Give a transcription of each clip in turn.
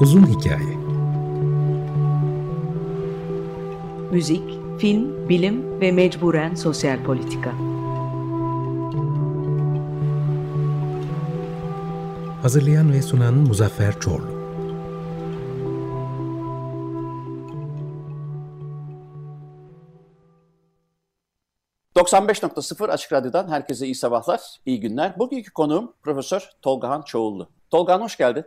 Uzun Hikaye Müzik, film, bilim ve mecburen sosyal politika. Hazırlayan ve sunan Muzaffer Çorlu. ...95.0 Açık Radyo'dan herkese iyi sabahlar, iyi günler. Bugünkü konuğum Profesör Tolgahan Çoğullu. Tolgahan hoş geldin.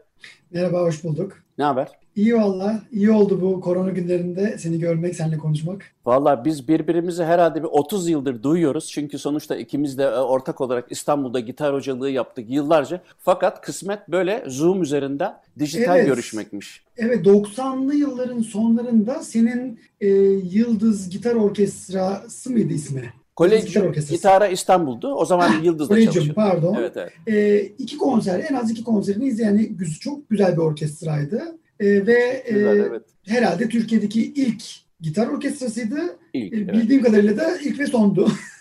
Merhaba, hoş bulduk. Ne haber? İyi valla. İyi oldu bu korona günlerinde seni görmek, seninle konuşmak. Valla biz birbirimizi herhalde bir 30 yıldır duyuyoruz. Çünkü sonuçta ikimiz de e, ortak olarak İstanbul'da gitar hocalığı yaptık yıllarca. Fakat kısmet böyle Zoom üzerinden dijital Evet. görüşmekmiş. Evet, 90'lı yılların sonlarında senin e, Yıldız Gitar Orkestrası mıydı ismi? Kolejium. Gitara İstanbul'du. O zaman Yıldız'da Collegium, çalışıyordum. pardon. Evet evet. E, iki konser, en az iki konserini izleyen çok güzel bir orkestraydı. E, ve e, Güzel evet. herhalde Türkiye'deki ilk gitar orkestrasıydı. İlk, E, evet. Bildiğim kadarıyla da ilk ve sondu.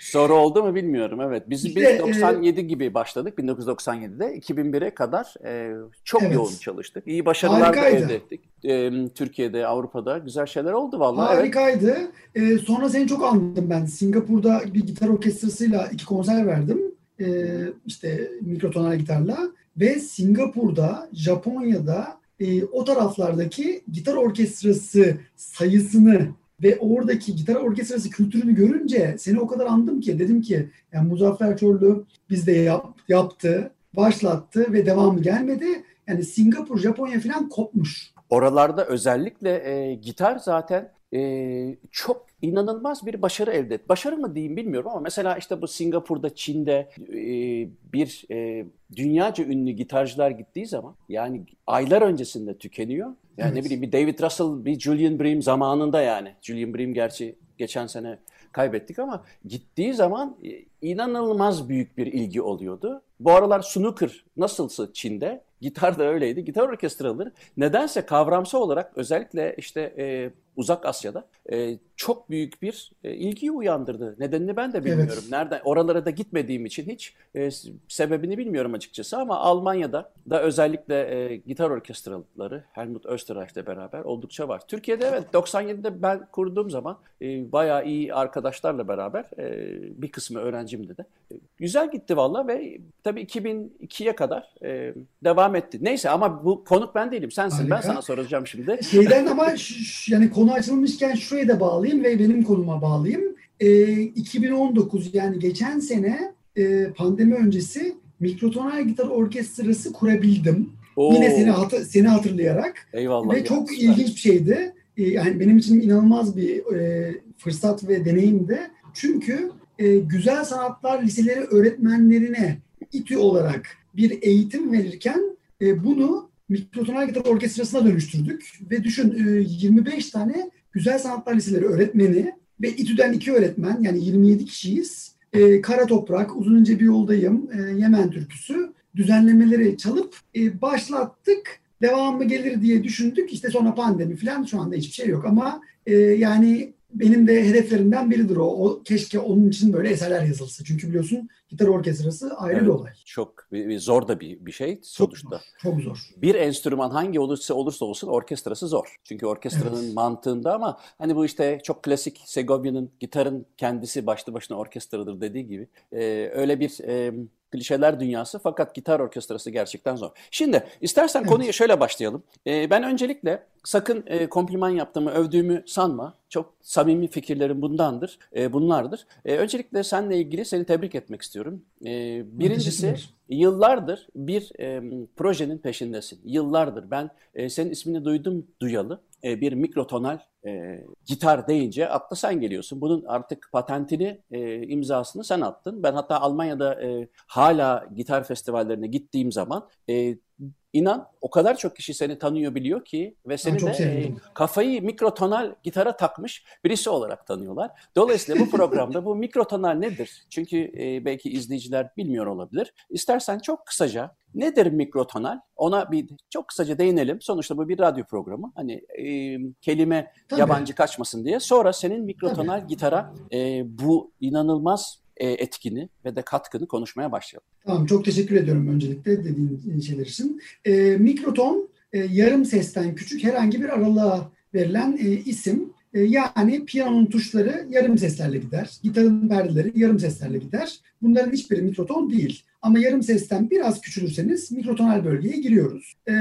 Soru oldu mu bilmiyorum. Evet. Biz, İşte, biz 97 gibi başladık. 1997'de 2001'e kadar e, çok Evet. yoğun çalıştık. İyi başarılar da elde ettik. E, Türkiye'de, Avrupa'da güzel şeyler oldu vallahi. Evet. Harikaydı. Ee, sonra seni çok anladım ben. Singapur'da bir gitar orkestrasıyla iki konser verdim. Ee, işte mikrotonal gitarla. Ve Singapur'da, Japonya'da e, o taraflardaki gitar orkestrası sayısını ve oradaki gitar orkestrası kültürünü görünce seni o kadar andım ki dedim ki yani Muzaffer Çorlu bizde yap- yaptı, başlattı ve devamı gelmedi. Yani Singapur, Japonya falan kopmuş. Oralarda özellikle e, gitar zaten e, çok inanılmaz bir başarı elde etti. Başarı mı diyeyim bilmiyorum ama mesela işte bu Singapur'da, Çin'de e, bir e, dünyaca ünlü gitarcılar gittiği zaman yani aylar öncesinde tükeniyor. Yani ne Evet. bileyim bir David Russell, bir Julian Bream zamanında yani. Julian Bream gerçi geçen sene kaybettik ama gittiği zaman e, inanılmaz büyük bir ilgi oluyordu. Bu aralar snooker nasılsa Çin'de, gitar da öyleydi. Gitar orkestraları nedense kavramsal olarak özellikle işte e, Uzak Asya'da e, çok büyük bir e, ilgiyi uyandırdı. Nedenini ben de bilmiyorum. Evet. Nereden oralara da gitmediğim için hiç e, sebebini bilmiyorum açıkçası ama Almanya'da da özellikle e, gitar orkestraları Helmut Österreich'le beraber oldukça var. Türkiye'de evet 97'de ben kurduğum zaman e, bayağı iyi arkadaşlarla beraber e, bir kısmı öğrencimdi de. E, güzel gitti valla ve tabii 2002'ye kadar e, devam etti. Neyse ama bu konuk ben değilim. Sensin. Ben Harika. sana soracağım şimdi. Şeyden ama yani konu açılmışken şuraya da bağlayayım ve benim konuma bağlayayım. Ee, 2019 yani geçen sene e, pandemi öncesi mikrotonal gitar orkestrası kurabildim. Oo, Yine seni hatı- seni hatırlayarak eyvallah. ve ya, çok süper. ilginç bir şeydi. Ee, yani benim için inanılmaz bir e, fırsat ve deneyimdi. Çünkü e, güzel sanatlar liseleri öğretmenlerine İTÜ olarak bir eğitim verirken e, bunu mikrotonal gitar orkestrasına dönüştürdük. Ve düşün e, 25 tane güzel sanatlar liseleri öğretmeni ve İTÜ'den iki öğretmen yani 27 kişiyiz. E, Kara Toprak, Uzun İnce Bir Yoldayım, e, Yemen Türküsü düzenlemeleri çalıp e, başlattık. Devamı gelir diye düşündük. İşte sonra pandemi falan şu anda hiçbir şey yok ama e, yani benim de hedeflerimden biridir o. o. Keşke onun için böyle eserler yazılsa. Çünkü biliyorsun gitar orkestrası ayrı bir Evet. olay. Çok bir- bir zor da bir, bir şey Çok sonuçta. zor. Çok zor. Bir enstrüman hangi olursa olursa olsun orkestrası zor. Çünkü orkestranın Evet. mantığında ama hani bu işte çok klasik Segovia'nın gitarın kendisi başlı başına orkestradır dediği gibi e, öyle bir e, klişeler dünyası fakat gitar orkestrası gerçekten zor. Şimdi istersen konuya şöyle başlayalım. E, ben öncelikle sakın e, kompliman yaptığımı, övdüğümü sanma. Çok samimi fikirlerim bundandır, e, bunlardır. E, öncelikle seninle ilgili seni tebrik etmek istiyorum. E, birincisi. Yıllardır bir e, projenin peşindesin. Yıllardır ben e, senin ismini duydum duyalı. E, bir mikrotonal e, gitar deyince akla sen geliyorsun. Bunun artık patentini, e, imzasını sen attın. Ben hatta Almanya'da e, hala gitar festivallerine gittiğim zaman e, inan o kadar çok kişi seni tanıyor biliyor ki ve seni de e, kafayı mikrotonal gitara takmış birisi olarak tanıyorlar. Dolayısıyla bu programda bu mikrotonal nedir? Çünkü e, belki izleyiciler bilmiyor olabilir. İstersen çok kısaca nedir mikrotonal? Ona bir çok kısaca değinelim. Sonuçta bu bir radyo programı. Hani e, kelime Tabii. yabancı kaçmasın diye. Sonra senin mikrotonal gitara e, bu inanılmaz e, etkini ve de katkını konuşmaya başlayalım. Tamam çok teşekkür ediyorum öncelikle dediğin şeyler için. E, mikroton e, yarım sesten küçük herhangi bir aralığa verilen e, isim. E, yani piyanonun tuşları yarım seslerle gider. Gitarın perdeleri yarım seslerle gider. Bunların hiçbiri mikroton değil. Ama yarım sesten biraz küçülürseniz mikrotonal bölgeye giriyoruz. E,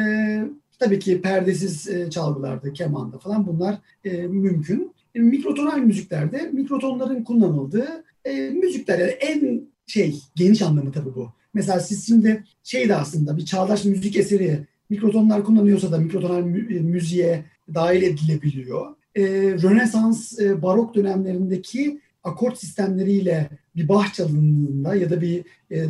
tabii ki perdesiz e, çalgılarda, kemanda falan bunlar e, mümkün. E, mikrotonal müziklerde mikrotonların kullanıldığı e, müzikler yani en şey geniş anlamı tabii bu. Mesela siz şimdi şey de aslında bir çağdaş müzik eseri mikrotonlar kullanıyorsa da mikrotonal mü- müziğe dahil edilebiliyor. Rönesans, barok dönemlerindeki akort sistemleriyle bir Bach çalındığında ya da bir e,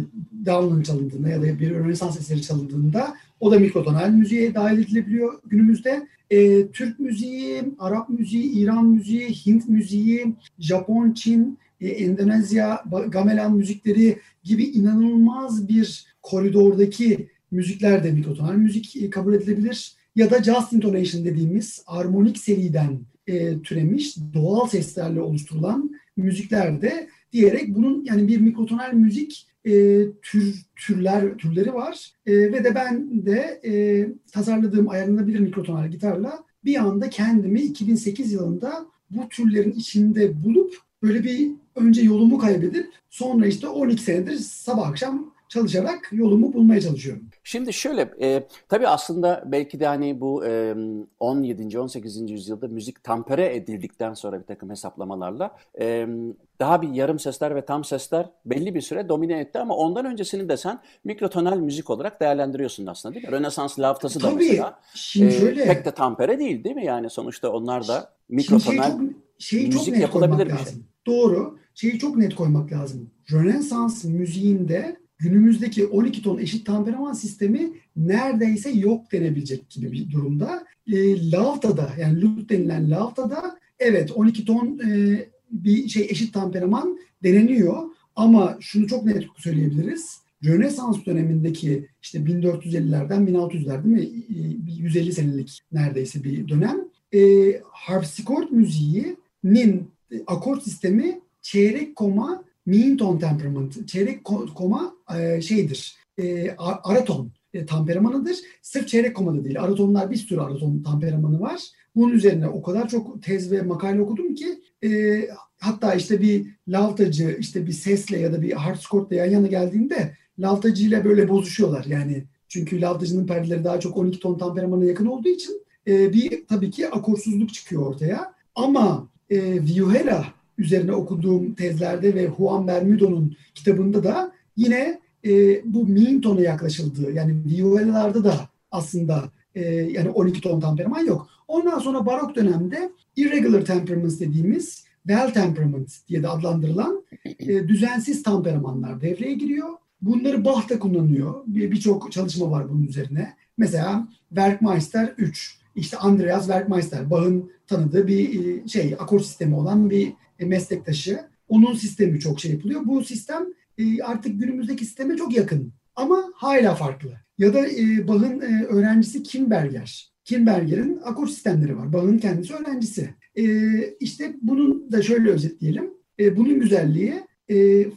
Darwin çalındığında ya da bir Rönesans eseri çalındığında o da mikrotonal müziğe dahil edilebiliyor günümüzde. E, Türk müziği, Arap müziği, İran müziği, Hint müziği, Japon, Çin, e, Endonezya, gamelan müzikleri gibi inanılmaz bir koridordaki müzikler de mikrotonal müzik e, kabul edilebilir. Ya da just intonation dediğimiz armonik seriden e, türemiş doğal seslerle oluşturulan müzikler de diyerek bunun yani bir mikrotonal müzik e, tür türler türleri var. E, ve de ben de e, tasarladığım ayarlanabilir mikrotonal gitarla bir anda kendimi 2008 yılında bu türlerin içinde bulup böyle bir önce yolumu kaybedip sonra işte 12 senedir sabah akşam çalışarak yolumu bulmaya çalışıyorum. Şimdi şöyle, e, tabii aslında belki de hani bu e, 17. 18. yüzyılda müzik tampere edildikten sonra bir takım hesaplamalarla e, daha bir yarım sesler ve tam sesler belli bir süre domine etti ama ondan öncesini de sen mikrotonal müzik olarak değerlendiriyorsun aslında değil mi? Rönesans laftası da Tabii, mesela şimdi e, şöyle, pek de tampere değil değil mi? Yani sonuçta onlar da şeyi mikrotonal çok, şeyi çok müzik net yapılabilir bir şey. lazım. Doğru. Şeyi çok net koymak lazım. Rönesans müziğinde günümüzdeki 12 ton eşit temperaman sistemi neredeyse yok denebilecek gibi bir durumda. E, Lavta'da yani Lut denilen Lavta'da evet 12 ton e, bir şey eşit temperaman deneniyor ama şunu çok net söyleyebiliriz. Rönesans dönemindeki işte 1450'lerden 1600'ler değil mi? E, bir 150 senelik neredeyse bir dönem. E, harpsichord müziğinin akort sistemi çeyrek koma mean tone temperament, çeyrek koma e, şeydir, e, araton e, temperamanıdır. Sırf çeyrek komada değil, aratonlar bir sürü araton temperamanı var. Bunun üzerine o kadar çok tez ve makale okudum ki e, hatta işte bir lavtacı işte bir sesle ya da bir harpsichordla yan yana geldiğinde lavtacıyla böyle bozuşuyorlar yani. Çünkü lavtacının perdeleri daha çok 12 ton temperamana yakın olduğu için e, bir tabii ki akorsuzluk çıkıyor ortaya. Ama e, Vihuela üzerine okuduğum tezlerde ve Juan Bermudo'nun kitabında da yine e, bu mean tona yaklaşıldığı yani vihuelalarda da aslında e, yani 12 ton temperaman yok. Ondan sonra barok dönemde irregular temperaments dediğimiz well temperament diye de adlandırılan e, düzensiz temperamanlar devreye giriyor. Bunları Bach da kullanıyor. Birçok çalışma var bunun üzerine. Mesela Werkmeister 3. İşte Andreas Werkmeister, Bach'ın tanıdığı bir e, şey, akor sistemi olan bir meslektaşı. Onun sistemi çok şey yapılıyor. Bu sistem e, artık günümüzdeki sisteme çok yakın ama hala farklı. Ya da Bach'ın öğrencisi Kimberger. Kimberger'in akor sistemleri var. Bach'ın kendisi öğrencisi. İşte bunun da şöyle özetleyelim. Bunun güzelliği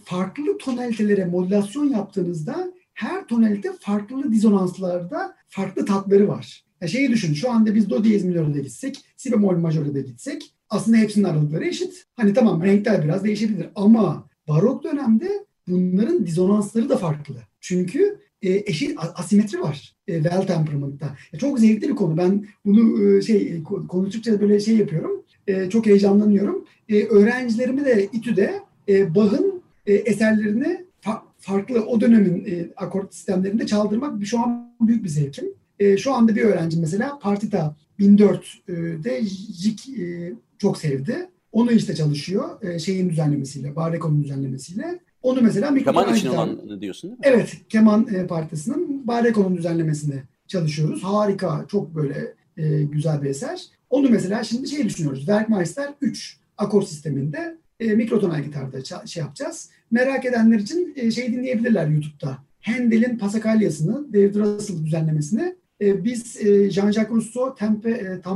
farklı tonalitelere modülasyon yaptığınızda her tonalite farklı dizonanslarda farklı tatları var. Ya şeyi düşün şu anda biz do diyez minörde de gitsek, si bemol majörde de gitsek aslında hepsinin aralıkları eşit. Hani tamam renkler biraz değişebilir ama barok dönemde bunların dizonansları da farklı. Çünkü e, eşit asimetri var e, well temperament'ta. E, çok zevkli bir konu. Ben bunu e, şey konuştukça böyle şey yapıyorum. E, çok heyecanlanıyorum. E, öğrencilerimi de İTÜ'de e, Bach'ın e, eserlerini fa- farklı o dönemin e, akort sistemlerinde çaldırmak şu an büyük bir zevkim. E, şu anda bir öğrenci mesela Partita 1004'de JIK e, çok sevdi. Onu işte çalışıyor e, şeyin düzenlemesiyle, Bareko'nun düzenlemesiyle. Onu mesela Keman için olan diyorsun değil mi? Evet, keman e, partisinin Bareko'nun düzenlemesini çalışıyoruz. Harika, çok böyle e, güzel bir eser. Onu mesela şimdi şey düşünüyoruz. Werkmeister 3 akor sisteminde e, mikrotonal gitarda şey yapacağız. Merak edenler için e, şey dinleyebilirler YouTube'da. Handel'in Passacalia'sını, David Russell düzenlemesini e, biz e, Jean-Jacques Rousseau tempe, e,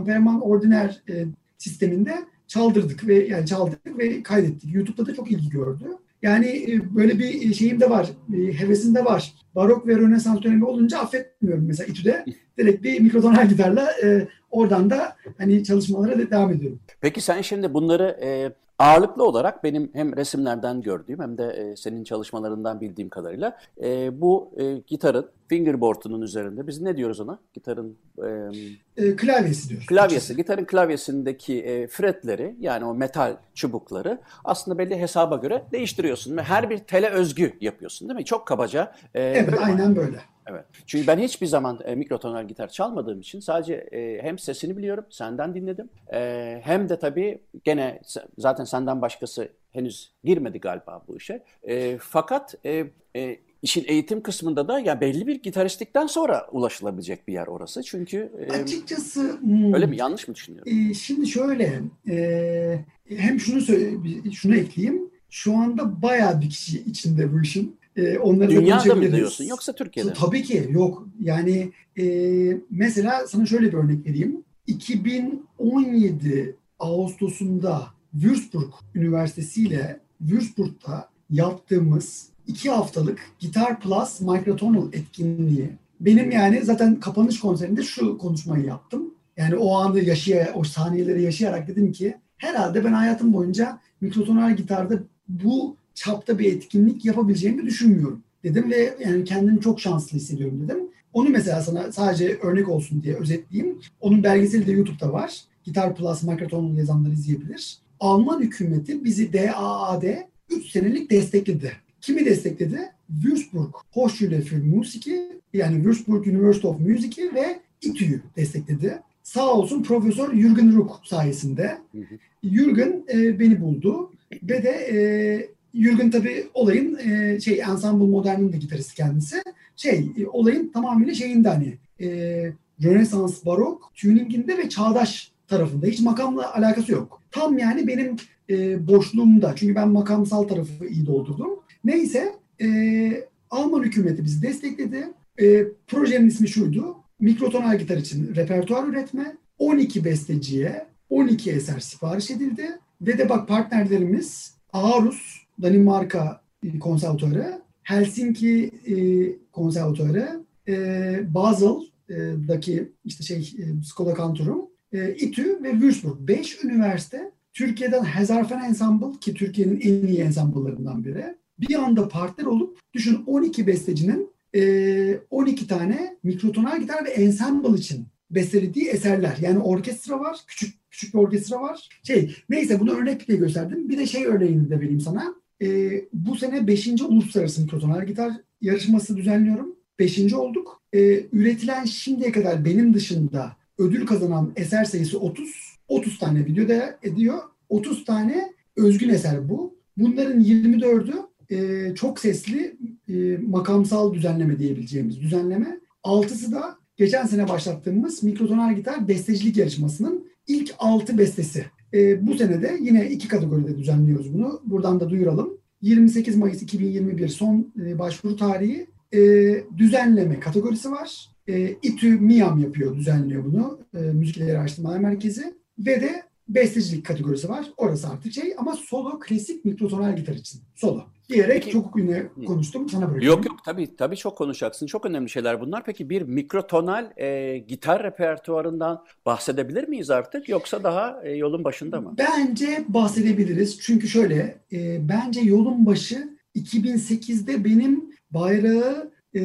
Ordinaire e, sisteminde çaldırdık ve yani çaldık ve kaydettik. YouTube'da da çok ilgi gördü. Yani e, böyle bir şeyim de var, e, hevesim de var. Barok ve Rönesans dönemi olunca affetmiyorum mesela İTÜ'de. Direkt bir mikrotonal gitarla e, oradan da hani çalışmalara da devam ediyorum. Peki sen şimdi bunları e, ağırlıklı olarak benim hem resimlerden gördüğüm hem de e, senin çalışmalarından bildiğim kadarıyla e, bu e, gitarın fingerboard'unun üzerinde biz ne diyoruz ona? Gitarın e, e, klavyesi diyoruz. Klavyesi, gitarın klavyesindeki e, fretleri yani o metal çubukları aslında belli hesaba göre değiştiriyorsun ve her bir tele özgü yapıyorsun değil mi? Çok kabaca. E, evet, aynen böyle. Evet. Çünkü ben hiçbir zaman e, mikrotonal gitar çalmadığım için sadece e, hem sesini biliyorum, senden dinledim. E, hem de tabii gene zaten senden başkası henüz girmedi galiba bu işe. E, fakat e, e, işin eğitim kısmında da ya belli bir gitaristlikten sonra ulaşılabilecek bir yer orası. Çünkü e, açıkçası hmm, öyle mi yanlış mı düşünüyorum? E, şimdi şöyle e, hem şunu söyle, şunu ekleyeyim. Şu anda bayağı bir kişi içinde bu işin. E, onları Dünyada mı diyorsun yoksa Türkiye'de? Tabii ki yok. Yani e, mesela sana şöyle bir örnek vereyim. 2017 Ağustos'unda Würzburg Üniversitesi ile Würzburg'da yaptığımız iki haftalık Gitar Plus Microtonal etkinliği. Benim yani zaten kapanış konserinde şu konuşmayı yaptım. Yani o anda yaşaya, o saniyeleri yaşayarak dedim ki herhalde ben hayatım boyunca mikrotonal gitarda bu çapta bir etkinlik yapabileceğimi düşünmüyorum dedim ve yani kendimi çok şanslı hissediyorum dedim. Onu mesela sana sadece örnek olsun diye özetleyeyim. Onun belgeseli de YouTube'da var. Gitar Plus Microtonal yazanlar izleyebilir. Alman hükümeti bizi DAAD 3 senelik destekledi. Kimi destekledi? Würzburg Hochschule für Musik yani Würzburg University of Music ve İTÜ'yü destekledi. Sağ olsun Profesör Jürgen Ruck sayesinde. Jürgen e, beni buldu ve de e, Jürgen tabii olayın e, şey Ensemble Modern'in de gitaristi kendisi. Şey e, olayın tamamıyla şeyinde hani e, Rönesans, Barok, tuninginde ve çağdaş tarafında. Hiç makamla alakası yok. Tam yani benim e, boşluğumda. Çünkü ben makamsal tarafı iyi doldurdum. Neyse e, Alman hükümeti bizi destekledi. E, projenin ismi şuydu. Mikrotonal gitar için repertuar üretme. 12 besteciye 12 eser sipariş edildi. Ve de bak partnerlerimiz Aarhus, Danimarka konservatuarı, Helsinki e, konservatuarı, e, Basel'daki işte şey e, Skola Cantorum, e, İTÜ ve Würzburg. Beş üniversite Türkiye'den Hezarfen Ensemble ki Türkiye'nin en iyi ensemble'larından biri. Bir anda partner olup düşün 12 bestecinin e, 12 tane mikrotonal gitar ve ensemble için bestelediği eserler. Yani orkestra var, küçük küçük bir orkestra var. Şey, neyse bunu örnek diye gösterdim. Bir de şey örneğini de vereyim sana. E, bu sene 5. Uluslararası Mikrotonal Gitar yarışması düzenliyorum. 5. olduk. E, üretilen şimdiye kadar benim dışında ödül kazanan eser sayısı 30. 30 tane videoda ediyor. 30 tane özgün eser bu. Bunların 24'ü e, çok sesli e, makamsal düzenleme diyebileceğimiz düzenleme. Altısı da geçen sene başlattığımız mikrotonal gitar bestecilik yarışmasının ilk 6 bestesi. E, bu sene de yine iki kategoride düzenliyoruz bunu. Buradan da duyuralım. 28 Mayıs 2021 son e, başvuru tarihi e, düzenleme kategorisi var. E, İTÜ MİAM yapıyor, düzenliyor bunu. E, Müzik İleri Merkezi. Ve de bestecilik kategorisi var. Orası artık şey ama solo klasik mikrotonal gitar için. Solo diyerek Peki, çok yine konuştum. Sana bırakıyorum. Yok yok tabii tabii çok konuşacaksın. Çok önemli şeyler bunlar. Peki bir mikrotonal e, gitar repertuarından bahsedebilir miyiz artık yoksa daha e, yolun başında mı? Bence bahsedebiliriz. Çünkü şöyle e, bence yolun başı 2008'de benim bayrağı e,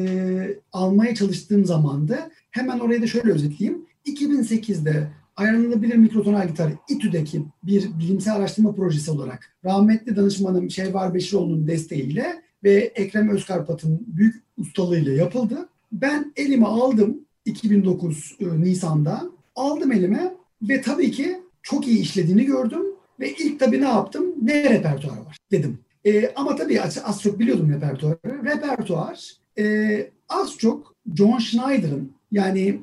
almaya çalıştığım zamandı. Hemen orayı da şöyle özetleyeyim. 2008'de ayrılabilir mikrotonal gitar İTÜ'deki bir bilimsel araştırma projesi olarak rahmetli danışmanım Şevvar Beşiroğlu'nun desteğiyle ve Ekrem Özkarpat'ın büyük ustalığıyla yapıldı. Ben elime aldım 2009 e, Nisan'da. Aldım elime ve tabii ki çok iyi işlediğini gördüm. Ve ilk tabii ne yaptım? Ne repertuar var dedim. E, ama tabii az, az çok biliyordum repertuarı. Repertuar e, az çok John Schneider'ın yani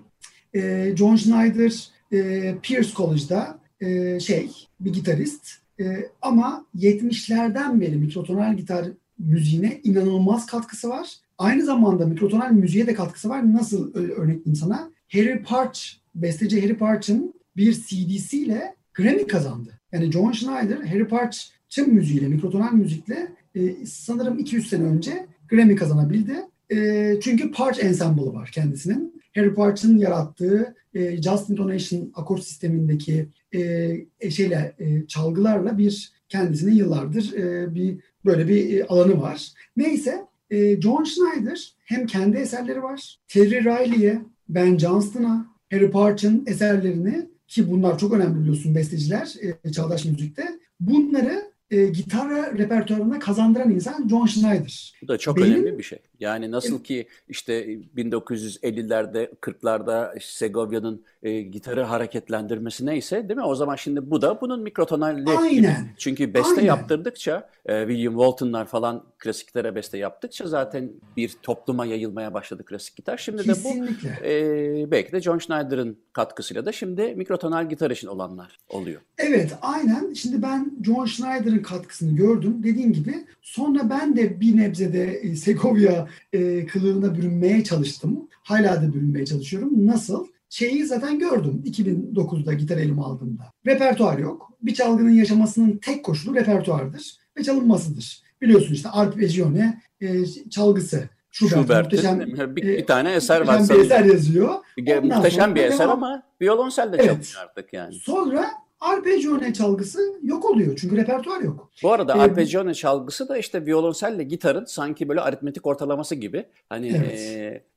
e, John Schneider e, Pierce College'da e, şey bir gitarist e, ama 70'lerden beri mikrotonal gitar müziğine inanılmaz katkısı var. Aynı zamanda mikrotonal müziğe de katkısı var. Nasıl örnekleyeyim sana? Harry Parch, besteci Harry Parch'ın bir CD'siyle Grammy kazandı. Yani John Schneider, Harry Parch tüm müziğiyle, mikrotonal müzikle e, sanırım 200 sene önce Grammy kazanabildi. E, çünkü Parch Ensemble'ı var kendisinin. Harry Parch'ın yarattığı e, Just Intonation akor sistemindeki e, şeyle e, çalgılarla bir kendisinin yıllardır e, bir böyle bir e, alanı var. Neyse e, John Schneider hem kendi eserleri var. Terry Riley'e, Ben Johnston'a, Harry Parch'ın eserlerini ki bunlar çok önemli biliyorsun besteciler e, çağdaş müzikte. Bunları e, gitar repertuarına kazandıran insan John Schneider. Bu da çok Benim- önemli bir şey. Yani nasıl ki işte 1950'lerde 40'larda Segovia'nın e, gitarı hareketlendirmesi neyse değil mi? O zaman şimdi bu da bunun mikrotonalli. Aynen. Çünkü beste Aynen. yaptırdıkça e, William Walton'lar falan klasiklere beste yaptıkça zaten bir topluma yayılmaya başladı klasik gitar. Şimdi de bu Kesinlikle. e, belki de John Schneider'ın katkısıyla da şimdi mikrotonal gitar için olanlar oluyor. Evet, aynen. Şimdi ben John Schneider'ın katkısını gördüm. Dediğim gibi sonra ben de bir nebzede e, Segovia e, kılığına bürünmeye çalıştım. Hala da bürünmeye çalışıyorum. Nasıl? Şeyi zaten gördüm 2009'da gitar elime aldığımda. Repertuar yok. Bir çalgının yaşamasının tek koşulu repertuardır ve çalınmasıdır. Biliyorsun işte arpeggione e, çalgısı. Schubert, Schubert'in muhteşem, bir, e, bir tane eser var muhteşem bir eser yazıyor. Ondan Muhteşem bir eser devam. ama violonselle Evet. çalınıyor artık yani. Sonra arpeggione çalgısı yok oluyor. Çünkü repertuar yok. Bu arada Ee, arpeggione çalgısı da işte violonselle gitarın sanki böyle aritmetik ortalaması gibi. Hani Evet.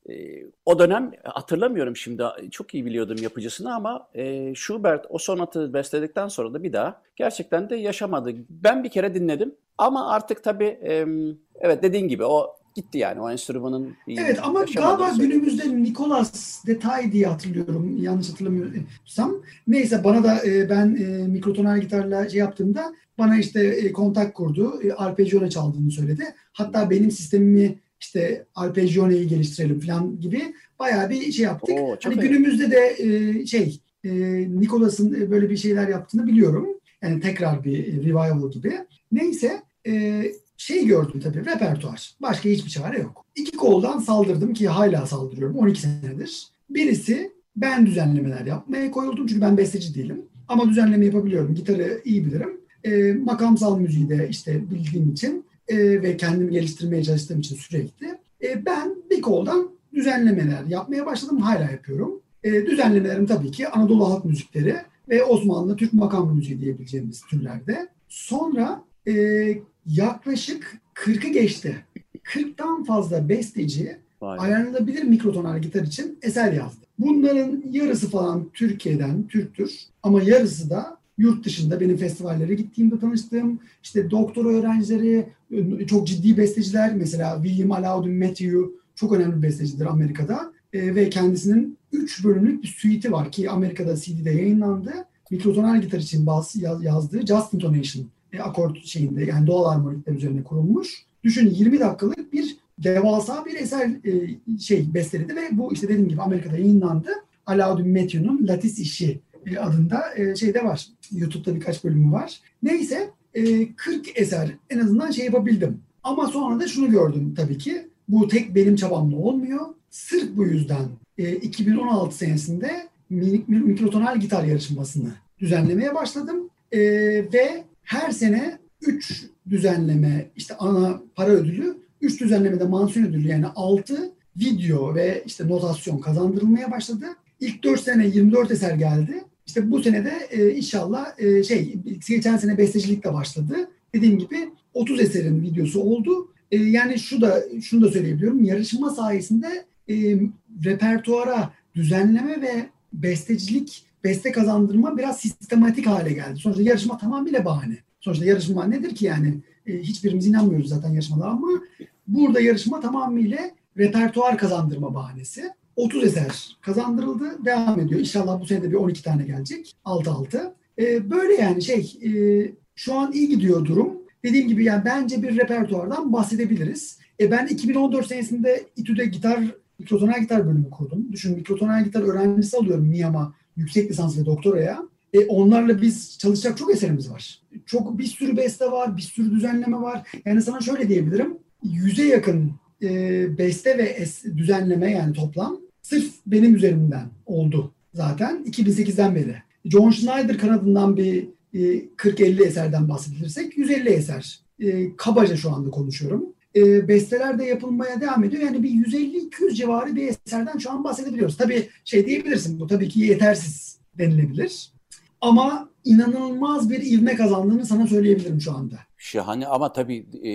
e, e, o dönem hatırlamıyorum şimdi çok iyi biliyordum yapıcısını ama e, Schubert o sonatı bestedikten sonra da bir daha gerçekten de yaşamadı. Ben bir kere dinledim ama artık tabii e, evet dediğin gibi o gitti yani o enstrümanın Evet ama galiba günümüzde Nicolas Detay diye hatırlıyorum yanlış hatırlamıyorsam. Neyse bana da e, ben e, mikrotonal gitarla şey yaptığımda bana işte e, kontak kurdu. E, arpeggione çaldığını söyledi. Hatta benim sistemimi işte arpeggione'yi geliştirelim falan gibi bayağı bir şey yaptık. Oo, hani iyi. günümüzde de e, şey e, Nicolas'ın e, böyle bir şeyler yaptığını biliyorum. Yani tekrar bir e, revival gibi. Neyse e, şey gördüm tabii repertuar. Başka hiçbir çare yok. İki koldan saldırdım ki hala saldırıyorum 12 senedir. Birisi ben düzenlemeler yapmaya koyuldum çünkü ben besteci değilim. Ama düzenleme yapabiliyorum. Gitarı iyi bilirim. E, makamsal müziği de işte bildiğim için e, ve kendimi geliştirmeye çalıştığım için sürekli. E, ben bir koldan düzenlemeler yapmaya başladım. Hala yapıyorum. E, düzenlemelerim tabii ki Anadolu halk müzikleri ve Osmanlı Türk makam müziği diyebileceğimiz türlerde. Sonra e, yaklaşık 40'ı geçti. 40'tan fazla besteci Vay ayarlanabilir mikrotonal gitar için eser yazdı. Bunların yarısı falan Türkiye'den, Türktür ama yarısı da yurt dışında benim festivallere gittiğimde tanıştığım işte doktora öğrencileri, çok ciddi besteciler mesela William Alaudin Matthew çok önemli bir bestecidir Amerika'da E, ve kendisinin 3 bölümlük bir suite'i var ki Amerika'da CD'de yayınlandı. Mikrotonal gitar için bas, yaz- yazdığı Just Intonation e, akort şeyinde yani doğal armonikler üzerine kurulmuş. Düşün 20 dakikalık bir devasa bir eser e, şey besteledi ve bu işte dediğim gibi Amerika'da yayınlandı. Alaudin Matthew'nun Latis İşi e, adında e, şeyde var. YouTube'da birkaç bölümü var. Neyse e, 40 eser en azından şey yapabildim. Ama sonra da şunu gördüm tabii ki. Bu tek benim çabamla olmuyor. Sırf bu yüzden e, 2016 senesinde mi- mi- mikrotonal gitar yarışmasını düzenlemeye başladım. E, ve her sene 3 düzenleme işte ana para ödülü 3 düzenlemede mansiyon ödülü yani 6 video ve işte notasyon kazandırılmaya başladı. İlk 4 sene 24 eser geldi. İşte bu sene de e, inşallah e, şey geçen sene bestecilikle başladı. Dediğim gibi 30 eserin videosu oldu. E, yani şu da şunu da söyleyebiliyorum. Yarışma sayesinde e, repertuara düzenleme ve bestecilik, beste kazandırma biraz sistematik hale geldi. Sonuçta yarışma tamamıyla bahane. Sonuçta yarışma nedir ki yani? E, hiçbirimiz inanmıyoruz zaten yarışmalara ama burada yarışma tamamıyla repertuar kazandırma bahanesi. 30 eser kazandırıldı. Devam ediyor. İnşallah bu sene de bir 12 tane gelecek. 6-6. E, böyle yani şey e, şu an iyi gidiyor durum. Dediğim gibi yani bence bir repertuardan bahsedebiliriz. E, ben 2014 senesinde İTÜ'de gitar, mikrotonal gitar bölümü kurdum. Düşün mikrotonal gitar öğrencisi alıyorum MİAM'a yüksek lisans ve doktoraya. E, onlarla biz çalışacak çok eserimiz var. Çok bir sürü beste var, bir sürü düzenleme var. Yani sana şöyle diyebilirim. Yüze yakın e, beste ve es- düzenleme yani toplam sırf benim üzerimden oldu zaten 2008'den beri. John Schneider kanadından bir e, 40-50 eserden bahsedilirsek 150 eser. E, kabaca şu anda konuşuyorum. E, besteler de yapılmaya devam ediyor. Yani bir 150-200 civarı bir eserden şu an bahsedebiliyoruz. Tabii şey diyebilirsin bu tabii ki yetersiz denilebilir. Ama inanılmaz bir ivme kazandığını sana söyleyebilirim şu anda. Şahane ama tabii e,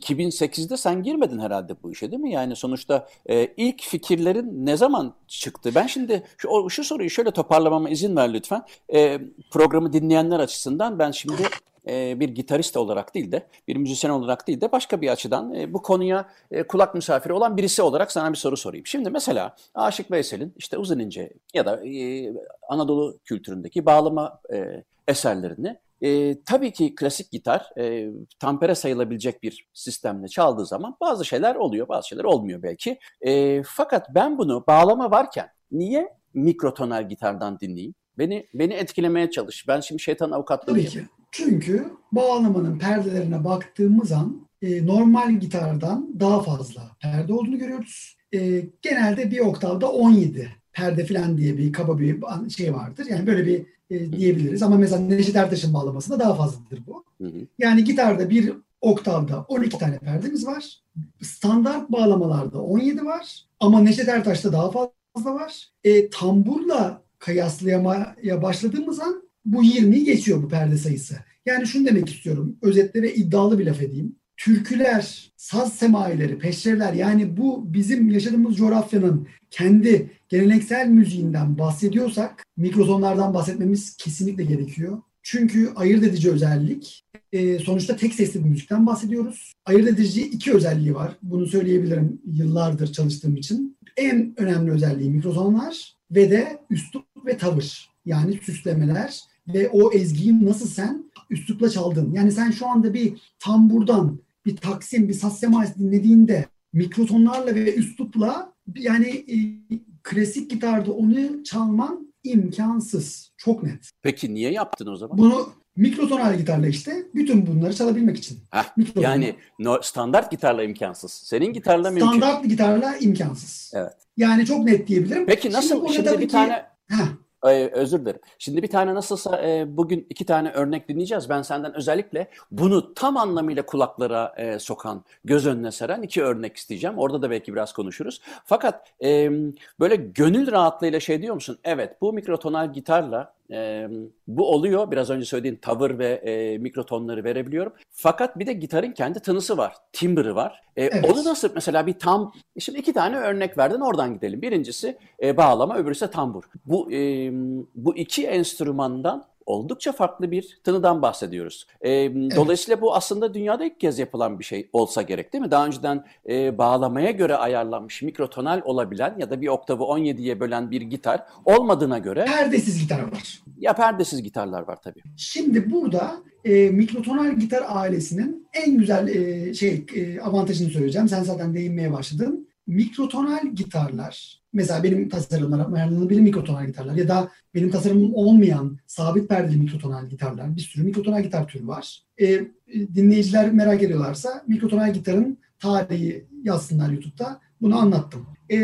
2008'de sen girmedin herhalde bu işe değil mi? Yani sonuçta e, ilk fikirlerin ne zaman çıktı? Ben şimdi şu, o- şu soruyu şöyle toparlamama izin ver lütfen. E, programı dinleyenler açısından ben şimdi e, bir gitarist olarak değil de bir müzisyen olarak değil de başka bir açıdan e, bu konuya e, kulak misafiri olan birisi olarak sana bir soru sorayım. Şimdi mesela Aşık Veysel'in işte Uzun İnce ya da e, Anadolu kültüründeki bağlama e, eserlerini e, tabii ki klasik gitar e, tampere sayılabilecek bir sistemle çaldığı zaman bazı şeyler oluyor, bazı şeyler olmuyor belki. E, fakat ben bunu bağlama varken niye mikrotonal gitardan dinleyeyim? Beni beni etkilemeye çalış. Ben şimdi şeytan avukatlığı ki. Çünkü bağlamanın perdelerine baktığımız an e, normal gitardan daha fazla perde olduğunu görüyoruz. E, genelde bir oktavda 17 perde falan diye bir kaba bir şey vardır. Yani böyle bir e, diyebiliriz. Ama mesela Neşet Ertaş'ın bağlamasında daha fazladır bu. Hı hı. Yani gitarda bir oktavda 12 tane perdemiz var. Standart bağlamalarda 17 var. Ama Neşet Ertaş'ta daha fazla var. E, tamburla kıyaslamaya başladığımız an bu 20'yi geçiyor bu perde sayısı. Yani şunu demek istiyorum. Özetle ve iddialı bir laf edeyim. Türküler, saz semaileri, peşrevler yani bu bizim yaşadığımız coğrafyanın kendi geleneksel müziğinden bahsediyorsak mikrofonlardan bahsetmemiz kesinlikle gerekiyor. Çünkü ayırt edici özellik e, sonuçta tek sesli bir müzikten bahsediyoruz. Ayırt edici iki özelliği var. Bunu söyleyebilirim yıllardır çalıştığım için. En önemli özelliği mikrofonlar ve de üslup ve tavır. Yani süslemeler ve o ezgiyi nasıl sen üslupla çaldın. Yani sen şu anda bir tamburdan, bir taksim, bir saz dinlediğinde mikrotonlarla ve üslupla yani e, klasik gitarda onu çalman imkansız. Çok net. Peki niye yaptın o zaman? Bunu mikrotonal gitarla işte bütün bunları çalabilmek için. Heh, Mikrotonal. yani no- standart gitarla imkansız. Senin gitarla mümkün. Standart gitarla imkansız. Evet. Yani çok net diyebilirim. Peki nasıl şimdi, tabii bir ki- tane Heh, Ee, özür dilerim. Şimdi bir tane nasılsa e, bugün iki tane örnek dinleyeceğiz. Ben senden özellikle bunu tam anlamıyla kulaklara e, sokan, göz önüne seren iki örnek isteyeceğim. Orada da belki biraz konuşuruz. Fakat e, böyle gönül rahatlığıyla şey diyor musun? Evet bu mikrotonal gitarla e, bu oluyor. Biraz önce söylediğin tavır ve e, mikrotonları verebiliyorum. Fakat bir de gitarın kendi tınısı var. Timbre'ı var. E, Evet. Onu nasıl mesela bir tam... Şimdi iki tane örnek verdin oradan gidelim. Birincisi e, bağlama, öbürüsü tambur. Bu e, bu iki enstrümandan oldukça farklı bir tınıdan bahsediyoruz. E, Dolayısıyla bu aslında dünyada ilk kez yapılan bir şey olsa gerek değil mi? Daha önceden e, bağlamaya göre ayarlanmış mikrotonal olabilen ya da bir oktavı 17'ye bölen bir gitar olmadığına göre perdesiz gitar var. ya perdesiz gitarlar var tabii. Şimdi burada e, mikrotonal gitar ailesinin en güzel e, şey e, avantajını söyleyeceğim. Sen zaten değinmeye başladın. Mikrotonal gitarlar, mesela benim tasarımlarım ayarlanabilir mikrotonal gitarlar ya da benim tasarımım olmayan sabit perdeli mikrotonal gitarlar, bir sürü mikrotonal gitar türü var. E, dinleyiciler merak ediyorlarsa mikrotonal gitarın tarihi yazsınlar YouTube'da. Bunu anlattım. E,